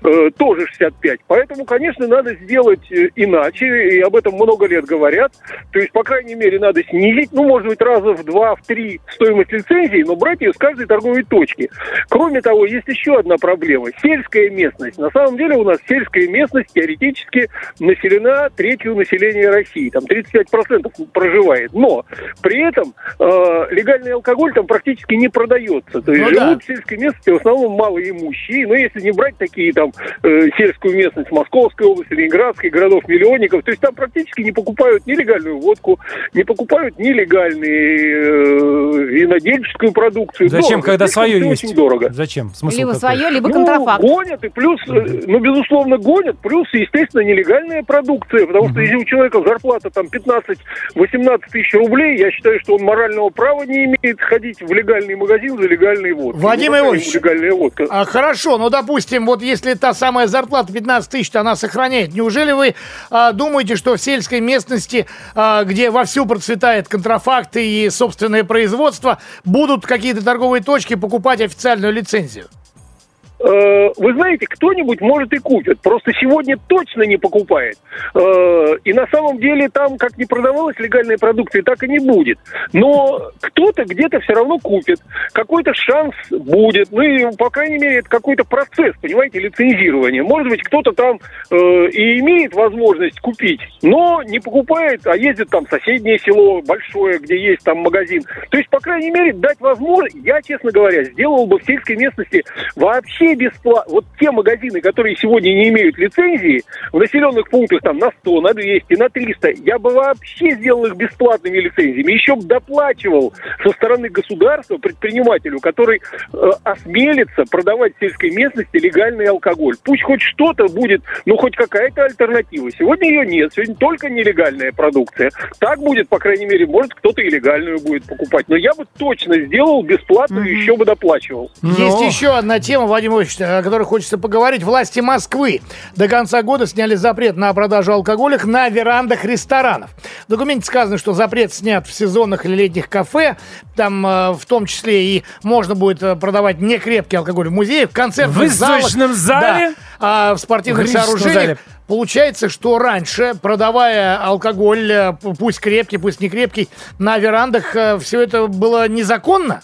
э, тоже 65. Поэтому, конечно, надо сделать э, иначе, и об этом много лет говорят. То есть, по крайней мере, надо снизить, ну, может быть, раза в два, в три стоимость лицензии, но брать ее с каждой торговой точки. Кроме того, есть еще одна проблема. Сельская местность. На самом деле у нас сельская местность теоретически населена третью населения России. Там 35% проживает. Но при этом э, легальный алкоголь там практически не продается. То есть Ну да. живут в сельской местности в основном малоимущие. Но если не брать такие там э, сельскую местность Московской области, Ленинградской, городов-миллионников, то есть там практически не покупают нелегальную водку, не покупают нелегальную э, винодельческую продукцию. Зачем, Дорого, когда свое есть? Очень дорого. Зачем? Смысл Либо какой? свое, либо Ну, контрафакт. гонят, и плюс, э, ну, безусловно, гонят, плюс, естественно, нелегальная продукция, потому что если у человека зарплата там 15 17-18 тысяч рублей, я считаю, что он морального права не имеет ходить в легальный магазин за легальной водкой. Вадим Ну, Иванович, легальная водка. А, хорошо, ну, допустим, вот если та самая зарплата 15 тысяч, она сохраняет, неужели вы а, думаете, что в сельской местности, а, где вовсю процветает контрафакт и собственное производство, будут какие-то торговые точки покупать официальную лицензию? Э, Вы знаете, кто-нибудь может и купит. Просто сегодня точно не покупает. Э, И на самом деле там, как не продавалась легальная продукция, так и не будет. Но кто-то где-то все равно купит. Какой-то шанс будет. Ну и, по крайней мере, это какой-то процесс, понимаете, лицензирования. Может быть, кто-то там э, и имеет возможность купить, но не покупает, а ездит там в соседнее село большое, где есть там магазин. То есть, по крайней мере, дать возможность, я, честно говоря, сделал бы в сельской местности вообще бесплатно. Вот те магазины, которые сегодня не имеют лицензии, в населенных пунктах там на 100, на 200, на 300, я бы вообще сделал их бесплатными лицензиями. Еще бы доплачивал со стороны государства предпринимателю, который э, осмелится продавать в сельской местности легальный алкоголь. Пусть хоть что-то будет, ну хоть какая-то альтернатива. Сегодня ее нет, сегодня только нелегальная продукция. Так будет, по крайней мере, может кто-то и легальную будет покупать. Но я бы точно сделал бесплатную, еще бы доплачивал. Есть Ну. еще одна тема, Вадим Ильич, о которой хочется поговорить. Власти Москвы до конца года сняли запрет на продажу алкоголя на верандах ресторанов. В документе сказано, что запрет снят в сезонных или летних кафе. Там э, в том числе и можно будет э, продавать некрепкий алкоголь в музеях, в концертных В выставочном залах, зале? да, а в спортивных В сооружениях. зале. Получается, что раньше, продавая алкоголь, э, пусть крепкий, пусть не крепкий, на верандах все это было незаконно?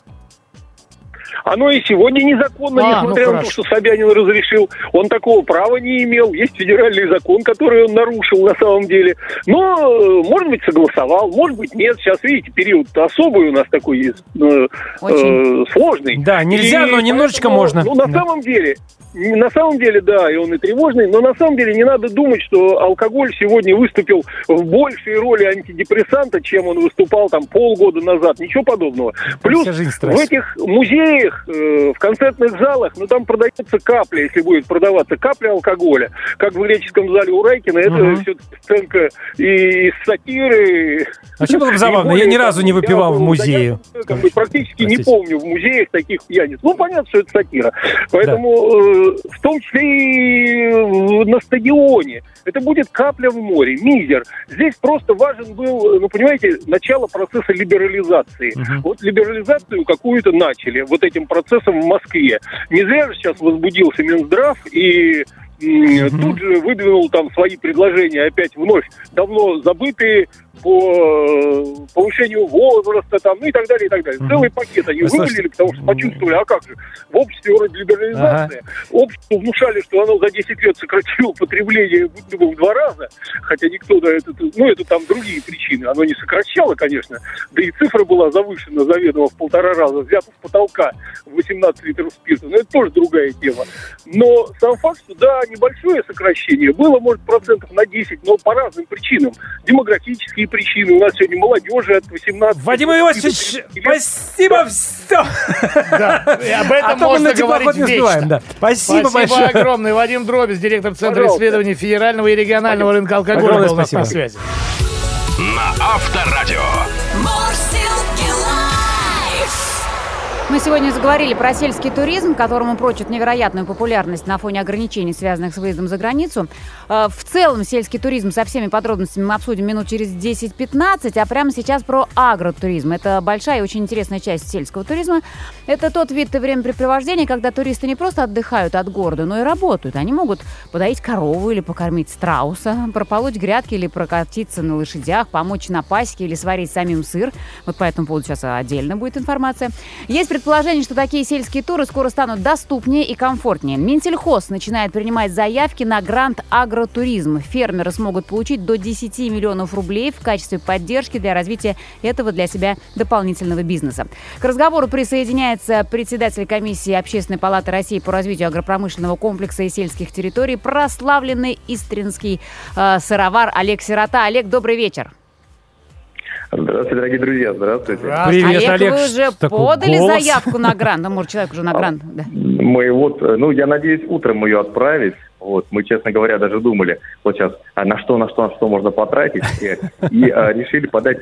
Оно и сегодня незаконно, А, ну несмотря на то, что Собянин разрешил. Он такого права не имел. Есть федеральный закон, который он нарушил на самом деле. Но, э, может быть, согласовал, может быть, нет. Сейчас, видите, период особый у нас такой есть, э, Очень. э, сложный. Да, нельзя, но немножечко можно. Ну, на Да. самом деле, на самом деле, да, и он и тревожный, но на самом деле не надо думать, что алкоголь сегодня выступил в большей роли антидепрессанта, чем он выступал там полгода назад. Ничего подобного. Плюс в этих музеях, э, в концертных залах, ну там продается капля, если будет продаваться капля алкоголя, как в греческом зале у Райкина, это Мгм. все сценка и сатиры. Вообще было бы забавно, я более ни разу не выпивал я, в музее. я, как бы, практически не Простите. помню в музеях таких пьяниц. Ну, понятно, что это сатира. Поэтому, э, в том числе и на стадионе, это будет капля в море, мизер. Здесь просто важен был, ну, понимаете, начало процесса либерализации. Мгм. Вот либерализацию какую-то начали вот этим процессом в Москве. Не зря же сейчас возбудился Минздрав и тут же выдвинул там свои предложения опять вновь давно забытые по э, повышению возраста там, ну и так далее, и так далее. Целый пакет они слушайте, вывалили, потому что почувствовали, а как же, в обществе вроде либерализация, обществу внушали, что оно за 10 лет сократило потребление в два раза, хотя никто да, это, ну это там другие причины, оно не сокращало, конечно, да и цифра была завышена заведомо в полтора раза, взята с потолка в 18 литров спирта, но это тоже другая тема. Но сам факт, что да, небольшое сокращение, было, может, процентов на 10, но по разным причинам. Демографические причины, у нас сегодня молодежи от 18 Вадим Иосифович, 30 лет. спасибо, все. Да, и об этом А можно говорить вечно. да. Спасибо, Спасибо большое. огромное. Вадим Дробис, директор Центра Пожалуйста. исследований федерального и регионального рынка алкоголя, Огромное был спасибо. на связи. На Авторадио. Мы сегодня заговорили про сельский туризм, которому прочат невероятную популярность на фоне ограничений, связанных с выездом за границу. Э, В целом, сельский туризм со всеми подробностями мы обсудим минут через 10-15, а прямо сейчас про агротуризм. Это большая и очень интересная часть сельского туризма. Это тот вид времяпрепровождения, когда туристы не просто отдыхают от города, но и работают. Они могут подоить корову или покормить страуса, прополоть грядки или прокатиться на лошадях, помочь на пасеке или сварить самим сыр. Вот по этому поводу сейчас отдельно будет информация. Есть предположение, что такие сельские туры скоро станут доступнее и комфортнее. Минсельхоз начинает принимать заявки на грант агротуризм. Фермеры смогут получить до 10 миллионов рублей в качестве поддержки для развития этого для себя дополнительного бизнеса. К разговору присоединяется председатель комиссии Общественной палаты России по развитию агропромышленного комплекса и сельских территорий, прославленный истринский э, сыровар Олег Сирота. Олег, добрый вечер. Здравствуйте, дорогие друзья, здравствуйте. Привет, Олег, Олег. вы уже подали голос. заявку на грант? Ну, может, человек уже на грант, да. Мы вот, э, ну, я надеюсь, утром ее отправить. Вот, мы, честно говоря, даже думали, вот сейчас, а на что, на что, на что можно потратить, и, и, а, решили подать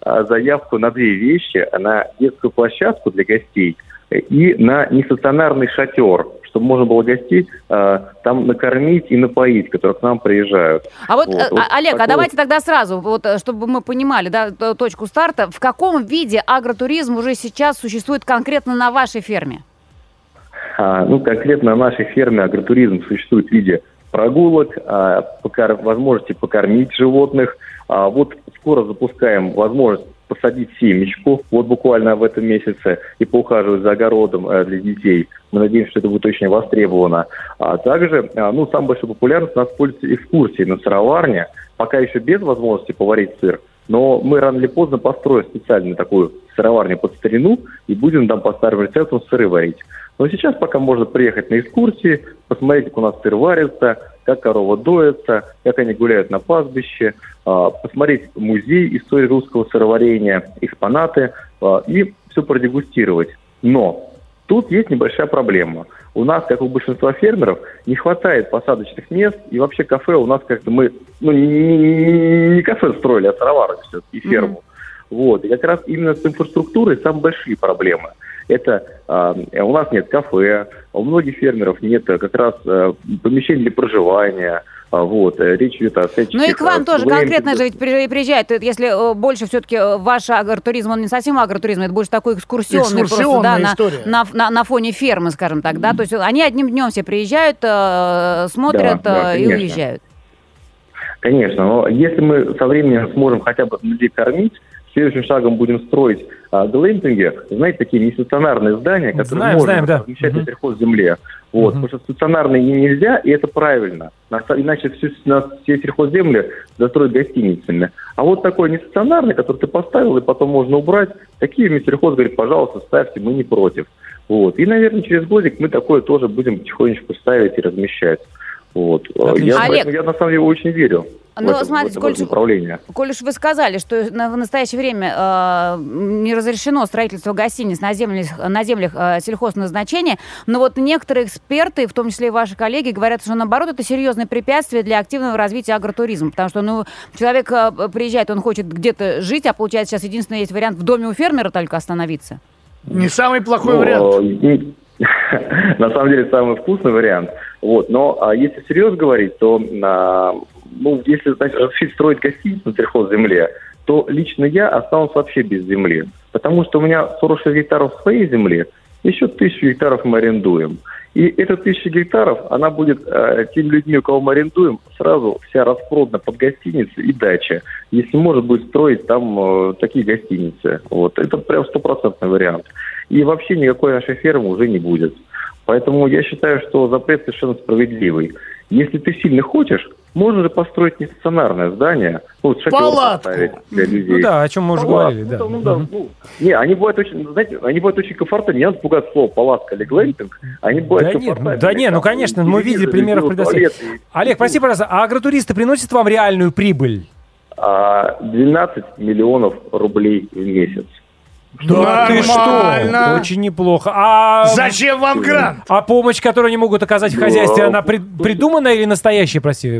а, заявку на две вещи, на детскую площадку для гостей и на нестационарный шатер, чтобы можно было гостей а, там накормить и напоить, которые к нам приезжают. А вот, Вот, э, вот а- Олег, а такое- давайте тогда сразу, вот, э, чтобы мы понимали, да, точку старта, в каком виде агротуризм уже сейчас существует конкретно на вашей ферме? А, ну, конкретно на нашей ферме агротуризм существует в виде прогулок, а, покор- возможности покормить животных. А, вот скоро запускаем возможность посадить семечку, вот буквально в этом месяце, и поухаживать за огородом э, для детей. Мы надеемся, что это будет очень востребовано. А также, а, ну, самой большой популярностью у нас пользуются экскурсии на сыроварне, пока еще без возможности поварить сыр, но мы рано или поздно построим специальную такую сыроварню под старину и будем там по старым рецептам сыры варить. Но сейчас пока можно приехать на экскурсии, посмотреть, как у нас сыр варится, как корова доится, как они гуляют на пастбище, посмотреть музей истории русского сыроварения, экспонаты а, и все продегустировать. Но тут есть небольшая проблема. У нас, как у большинства фермеров, не хватает посадочных мест, и вообще кафе у нас как-то мы, ну, не, не- кафе строили, а сыроварню все-таки, и ферму. Вот. И как раз именно с инфраструктурой самые большие проблемы. Это а, у нас нет кафе, а у многих фермеров нет а, как раз а, помещений для проживания. А, вот. э, Речь идет о всяческих... Ну и к вам а, тоже конкретно же ведь при- приезжают, Это если э, больше все-таки ваш агротуризм, он не совсем агротуризм, это больше такой экскурсионный, просто, да, на, история. на, на- на фоне фермы, скажем так, да, то есть они одним днем все приезжают, э, смотрят Да, да, э, и уезжают. Конечно, но если мы со временем сможем хотя бы людей кормить, следующим шагом будем строить а, знаете, такие нестационарные здания, которые Знаем, можно знаем, да. размещать Мгм. на сельхозземле. Вот, потому что стационарные и нельзя, и это правильно. Иначе на все сельхозземли застроят гостиницами. А вот такой нестационарный, который ты поставил, и потом можно убрать, такие сельхоз говорит, пожалуйста, ставьте, мы не против. Вот. И, наверное, через годик мы такое тоже будем потихонечку ставить и размещать. Вот. Отлично. Я, Олег. я на самом деле очень верю в Ну, это- в смотрите, это коль-. Коль уж вы сказали, что на- в настоящее время э, не разрешено строительство гостиниц на землях, на землях э, сельхозназначения, но вот некоторые эксперты, в том числе и ваши коллеги, говорят, что наоборот это серьезное препятствие для активного развития агротуризма, потому что ну, человек э, приезжает, он хочет где-то жить, а получается сейчас единственный есть вариант в доме у фермера только остановиться. Не самый плохой Ну, вариант. э, На самом деле самый вкусный вариант. Вот. Но а, если серьезно говорить, то а, ну, если значит, строить гостиницу на сельхозземле, то лично я останусь вообще без земли. Потому что у меня 46 гектаров своей земли, еще тысячу гектаров мы арендуем. И эта тысяча гектаров, она будет э, тем людьми, у кого мы арендуем, сразу вся распродана под гостиницы и дача. Если можно будет строить там э, такие гостиницы. Вот. Это прям стопроцентный вариант. И вообще никакой нашей фермы уже не будет. Поэтому я считаю, что запрет совершенно справедливый. Если ты сильно хочешь, можно же построить нестационарное здание, ну, вот шатер Палатку. поставить для людей. Ну да, о чем мы уже Палатку. говорили, да. Ну, ну, да, ну, не, они бывают очень, знаете, они бывают очень комфортабельны. Не надо пугать слово палатка или глэмпинг. Они бывают Да нет, ну, да не, ну конечно, мы видели примеров туалеты. Олег, прости, пожалуйста, а агротуристы приносят вам реальную прибыль? А, 12 миллионов рублей в месяц. Да ты что? Очень неплохо. А, Зачем вам грант? а помощь, которую они могут оказать в Да. хозяйстве, она при- придуманная или настоящая, прости?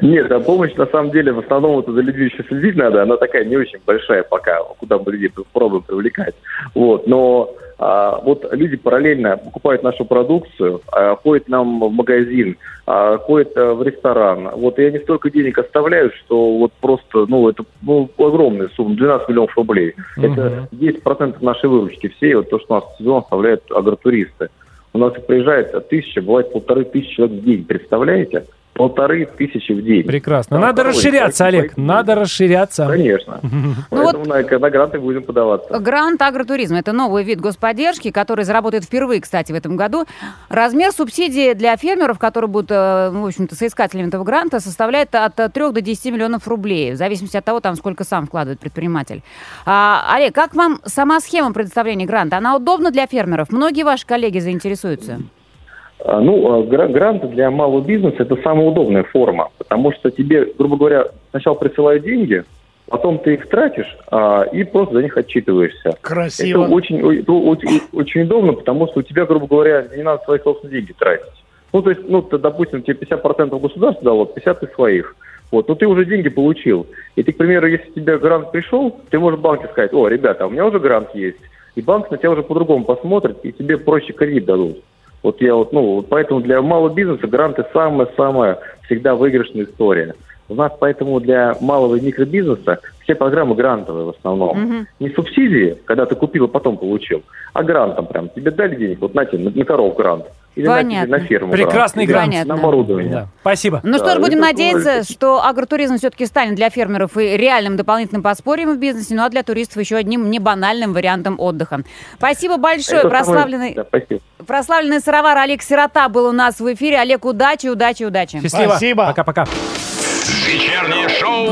Нет, а помощь на самом деле в основном вот за людьми еще следить надо, она такая не очень большая пока, куда мы людей пробуем привлекать. Вот, но вот люди параллельно покупают нашу продукцию, а, ходят нам в магазин, а, ходят а, в ресторан. Вот и они столько денег оставляют, что вот просто, ну, это ну, огромная сумма, 12 миллионов рублей. Это 10% нашей выручки всей, вот то, что у нас в сезон оставляют агротуристы. У нас приезжает тысяча, бывает полторы тысячи человек в день, представляете? Полторы тысячи в день. Прекрасно. Там Надо расширяться, Олег, пойти. надо расширяться. Конечно. Поэтому на, на гранты будем подаваться. Грант агротуризм – это новый вид господдержки, который заработает впервые, кстати, в этом году. Размер субсидии для фермеров, которые будут, э, ну, в общем-то, соискателями этого гранта, составляет от 3 до 10 миллионов рублей, в зависимости от того, там, сколько сам вкладывает предприниматель. А, Олег, как вам сама схема предоставления гранта? Она удобна для фермеров? Многие ваши коллеги заинтересуются? А, Ну, а, гра- гранты для малого бизнеса – это самая удобная форма, потому что тебе, грубо говоря, сначала присылают деньги, потом ты их тратишь а, и просто за них отчитываешься. Красиво. Это очень, очень, очень удобно, потому что у тебя, грубо говоря, не надо свои собственные деньги тратить. Ну, то есть, ну, ты, допустим, тебе 50% государство дало, 50% ты своих. Вот, ну ты уже деньги получил. И ты, к примеру, если тебе грант пришел, ты можешь банке сказать, о, ребята, у меня уже грант есть. И банк на тебя уже по-другому посмотрит, и тебе проще кредит дадут. Вот я вот, ну, вот поэтому для малого бизнеса гранты самая-самая всегда выигрышная история. У нас поэтому для малого и микробизнеса все программы грантовые в основном. Мгм. Не субсидии, когда ты купил и потом получил, а грантом прям. Тебе дали денег, вот на тебе, на, на коров грант. Или на, Понятно. на ферму Прекрасный грант. грант. На оборудование. Да. Спасибо. Ну что Да, ж, будем это надеяться, тоже- что агротуризм все-таки станет для фермеров и реальным дополнительным подспорьем в бизнесе, ну а для туристов еще одним небанальным вариантом отдыха. Спасибо большое. Это самое- Прославленный, Да, спасибо. прославленный сыровар Олег Сирота был у нас в эфире. Олег, удачи, удачи, удачи. Счастливо. Спасибо. Пока-пока. Вечернее шоу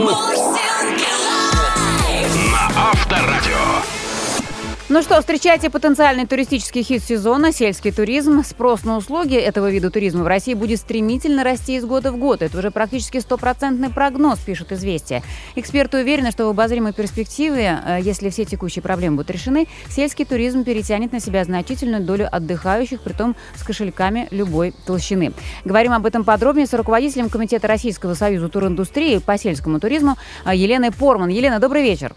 Ну что, встречайте потенциальный туристический хит сезона – сельский туризм. Спрос на услуги этого вида туризма в России будет стремительно расти из года в год. Это уже практически стопроцентный прогноз, пишут «Известия». Эксперты уверены, что в обозримой перспективе, э, если все текущие проблемы будут решены, сельский туризм перетянет на себя значительную долю отдыхающих, притом с кошельками любой толщины. Говорим об этом подробнее с руководителем Комитета Российского союза туриндустрии по сельскому туризму э, Еленой Порман. Елена, добрый вечер.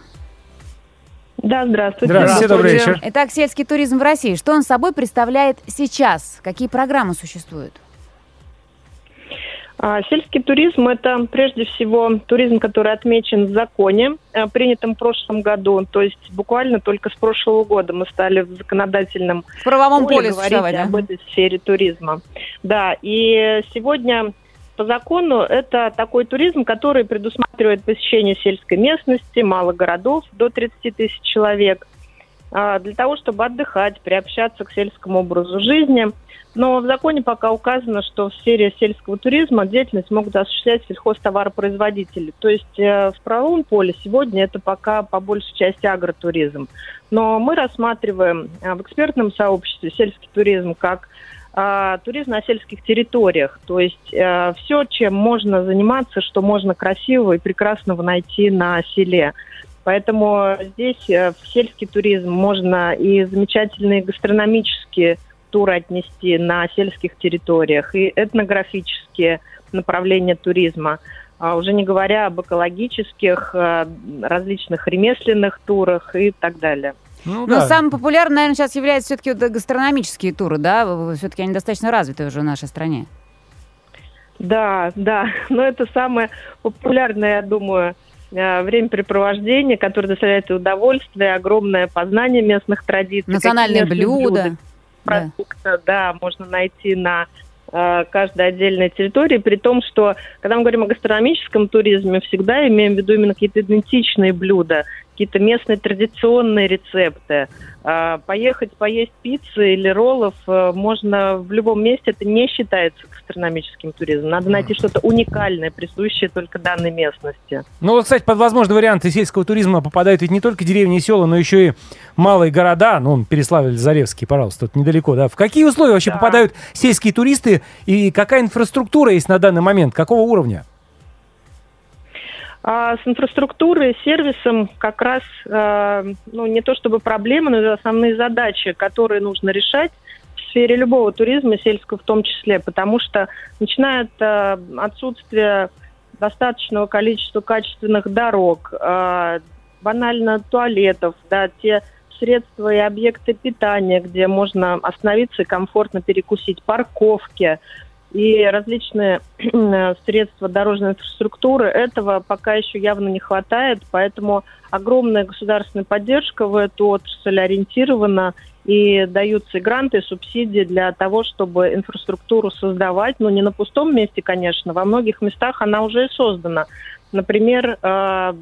Да, здравствуйте. Здравствуйте, добрый вечер. Итак, сельский туризм в России. Что он собой представляет сейчас? Какие программы существуют? А, Сельский туризм – это прежде всего туризм, который отмечен в законе, э, принятом в прошлом году. То есть буквально только с прошлого года мы стали в законодательном В правовом поле говорить да? об этой сфере туризма. Да, и сегодня по закону это такой туризм, который предусматривает посещение сельской местности, малых городов до 30 тысяч человек, а, для того, чтобы отдыхать, приобщаться к сельскому образу жизни. Но в законе пока указано, что в сфере сельского туризма деятельность могут осуществлять сельхозтоваропроизводители. То есть э, в правовом поле сегодня это пока по большей части агротуризм. Но мы рассматриваем э, в экспертном сообществе сельский туризм как а, туризм на сельских территориях. То есть все, чем можно заниматься, что можно красивого и прекрасного найти на селе. Поэтому здесь э, в сельский туризм можно и замечательные гастрономические туры отнести на сельских территориях, и этнографические направления туризма. А уже не говоря об экологических, э, различных ремесленных турах и так далее. Ну, Но да. самым популярным, наверное, сейчас являются все-таки гастрономические туры, да? Все-таки они достаточно развиты уже в нашей стране. Да, да, но это самое популярное, я думаю, э, времяпрепровождение, которое доставляет удовольствие, огромное познание местных традиций. Национальные местные блюда. Да. да, можно найти на э, каждой отдельной территории, при том, что, когда мы говорим о гастрономическом туризме, всегда имеем в виду именно какие-то идентичные блюда, какие-то местные традиционные рецепты. А, Поехать поесть пиццы или роллов э, можно в любом месте, это не считается гастрономическим туризмом. Надо найти что-то уникальное, присущее только данной местности. Ну вот, кстати, под возможные варианты сельского туризма попадают ведь не только деревни и села, но еще и малые города. Ну, Переславль, Заревский, пожалуйста, тут недалеко, да. В какие условия вообще Да. попадают сельские туристы и какая инфраструктура есть на данный момент? Какого уровня? А с инфраструктурой, сервисом как раз, э, ну, не то чтобы проблемы, но основные задачи, которые нужно решать в сфере любого туризма, сельского в том числе, потому что начиная э, отсутствия достаточного количества качественных дорог, э, банально туалетов, да, те средства и объекты питания, где можно остановиться и комфортно перекусить, парковки, и различные э, средства дорожной инфраструктуры, этого пока еще явно не хватает, поэтому огромная государственная поддержка в эту отрасль ориентирована, и даются и гранты, и субсидии для того, чтобы инфраструктуру создавать, но не на пустом месте, конечно, во многих местах она уже и создана. Например, э,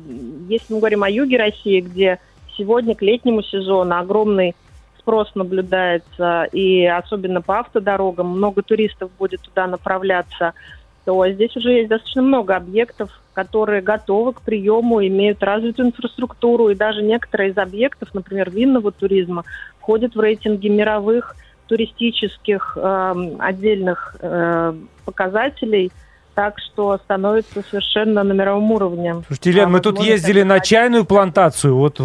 если мы говорим о юге России, где сегодня к летнему сезону огромный спрос наблюдается, и особенно по автодорогам, много туристов будет туда направляться, то здесь уже есть достаточно много объектов, которые готовы к приему, имеют развитую инфраструктуру, и даже некоторые из объектов, например, винного туризма, входят в рейтинги мировых туристических эм, отдельных э, показателей. Так что становится совершенно на мировом уровне. Слушайте, Лен, А мы тут ездили на чайную плантацию. Вот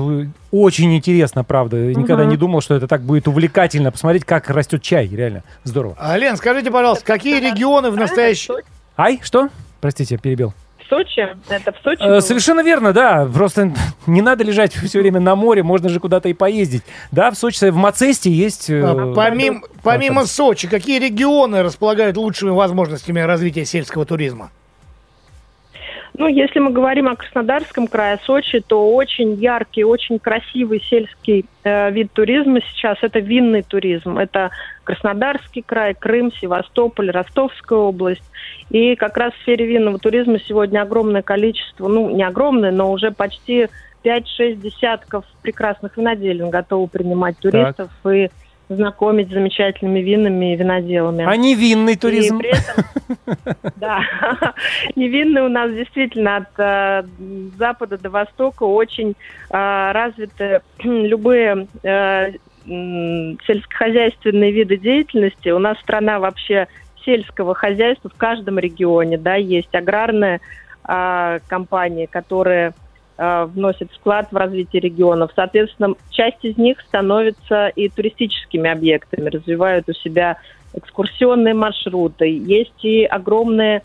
очень интересно, правда. Я Никогда Мгм. не думал, что это так будет увлекательно. Посмотреть, как растет чай. Реально здорово. А, Лен, скажите, пожалуйста, какие регионы в настоящий... Ай, что? Простите, перебил. В Сочи? Это в Сочи? Э, было? Совершенно верно, да. Просто не надо лежать все время на море, можно же куда-то и поездить. Да, в Сочи, в Мацесте есть... э, А, Помимо, помимо Сочи, какие регионы располагают лучшими возможностями развития сельского туризма? Ну, если мы говорим о Краснодарском крае, Сочи, то очень яркий, очень красивый сельский э, вид туризма сейчас – это винный туризм. Это Краснодарский край, Крым, Севастополь, Ростовская область. И как раз в сфере винного туризма сегодня огромное количество, ну, не огромное, но уже почти 5-6 десятков прекрасных виноделин готовы принимать туристов и знакомить с замечательными винами и виноделами. А не винный туризм? И при этом, да, невинный у нас действительно от э, запада до востока очень э, развиты любые э, сельскохозяйственные виды деятельности. У нас страна вообще сельского хозяйства в каждом регионе, да, есть аграрные э, компании, которые э, вносят вклад в развитие регионов. Соответственно, часть из них становится и туристическими объектами, развивают у себя экскурсионные маршруты. Есть и огромные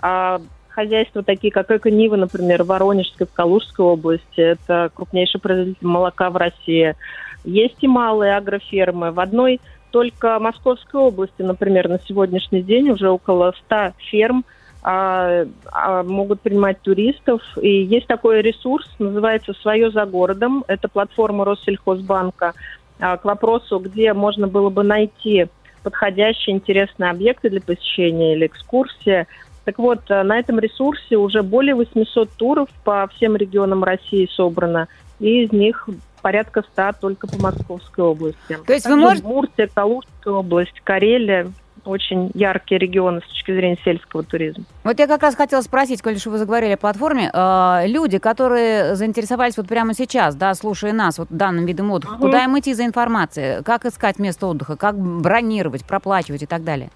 а, хозяйства, такие как Эко-Нива, например, в Воронежской, в Калужской области. Это крупнейший производитель молока в России. Есть и малые агрофермы. В одной только Московской области, например, на сегодняшний день уже около 100 ферм а, а, могут принимать туристов. И есть такой ресурс, называется «Свое за городом». Это платформа Россельхозбанка. А, к вопросу, где можно было бы найти подходящие интересные объекты для посещения или экскурсии. Так вот, э, на этом ресурсе уже более 800 туров по всем регионам России собрано, и из них порядка 100 только по Московской области. То есть вы Также можете- Удмуртия, Калужская область, Карелия, очень яркие регионы с точки зрения сельского туризма. Вот я как раз хотела спросить, коль что вы заговорили о платформе, э, люди, которые заинтересовались вот прямо сейчас, да, слушая нас, вот данным видом отдыха, Мгм. куда им идти за информацией, как искать место отдыха, как бронировать, проплачивать и так далее?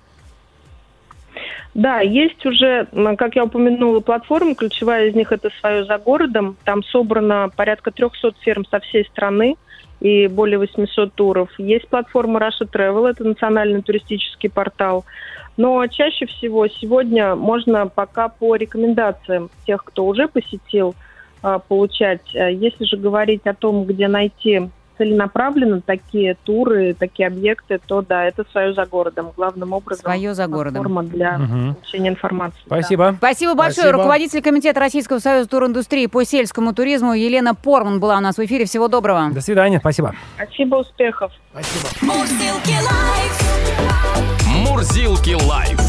Да, есть уже, как я упомянула, платформы. Ключевая из них это «Свое за городом». Там собрано порядка 300 фирм со всей страны и более 800 туров. Есть платформа Russia Travel, это национальный туристический портал. Но чаще всего сегодня можно пока по рекомендациям тех, кто уже посетил, а, получать. А Если же говорить о том, где найти целенаправленно такие туры, такие объекты, то да, это свое за городом. Главным образом Свое за городом. платформа для Мгм. получения информации. Спасибо. Спасибо большое. Спасибо. Руководитель комитета Российского союза туриндустрии по сельскому туризму Елена Порман была у нас в эфире. Всего доброго. До свидания, спасибо. Спасибо, успехов. Мурзилки лайф. Мурзилки лайф.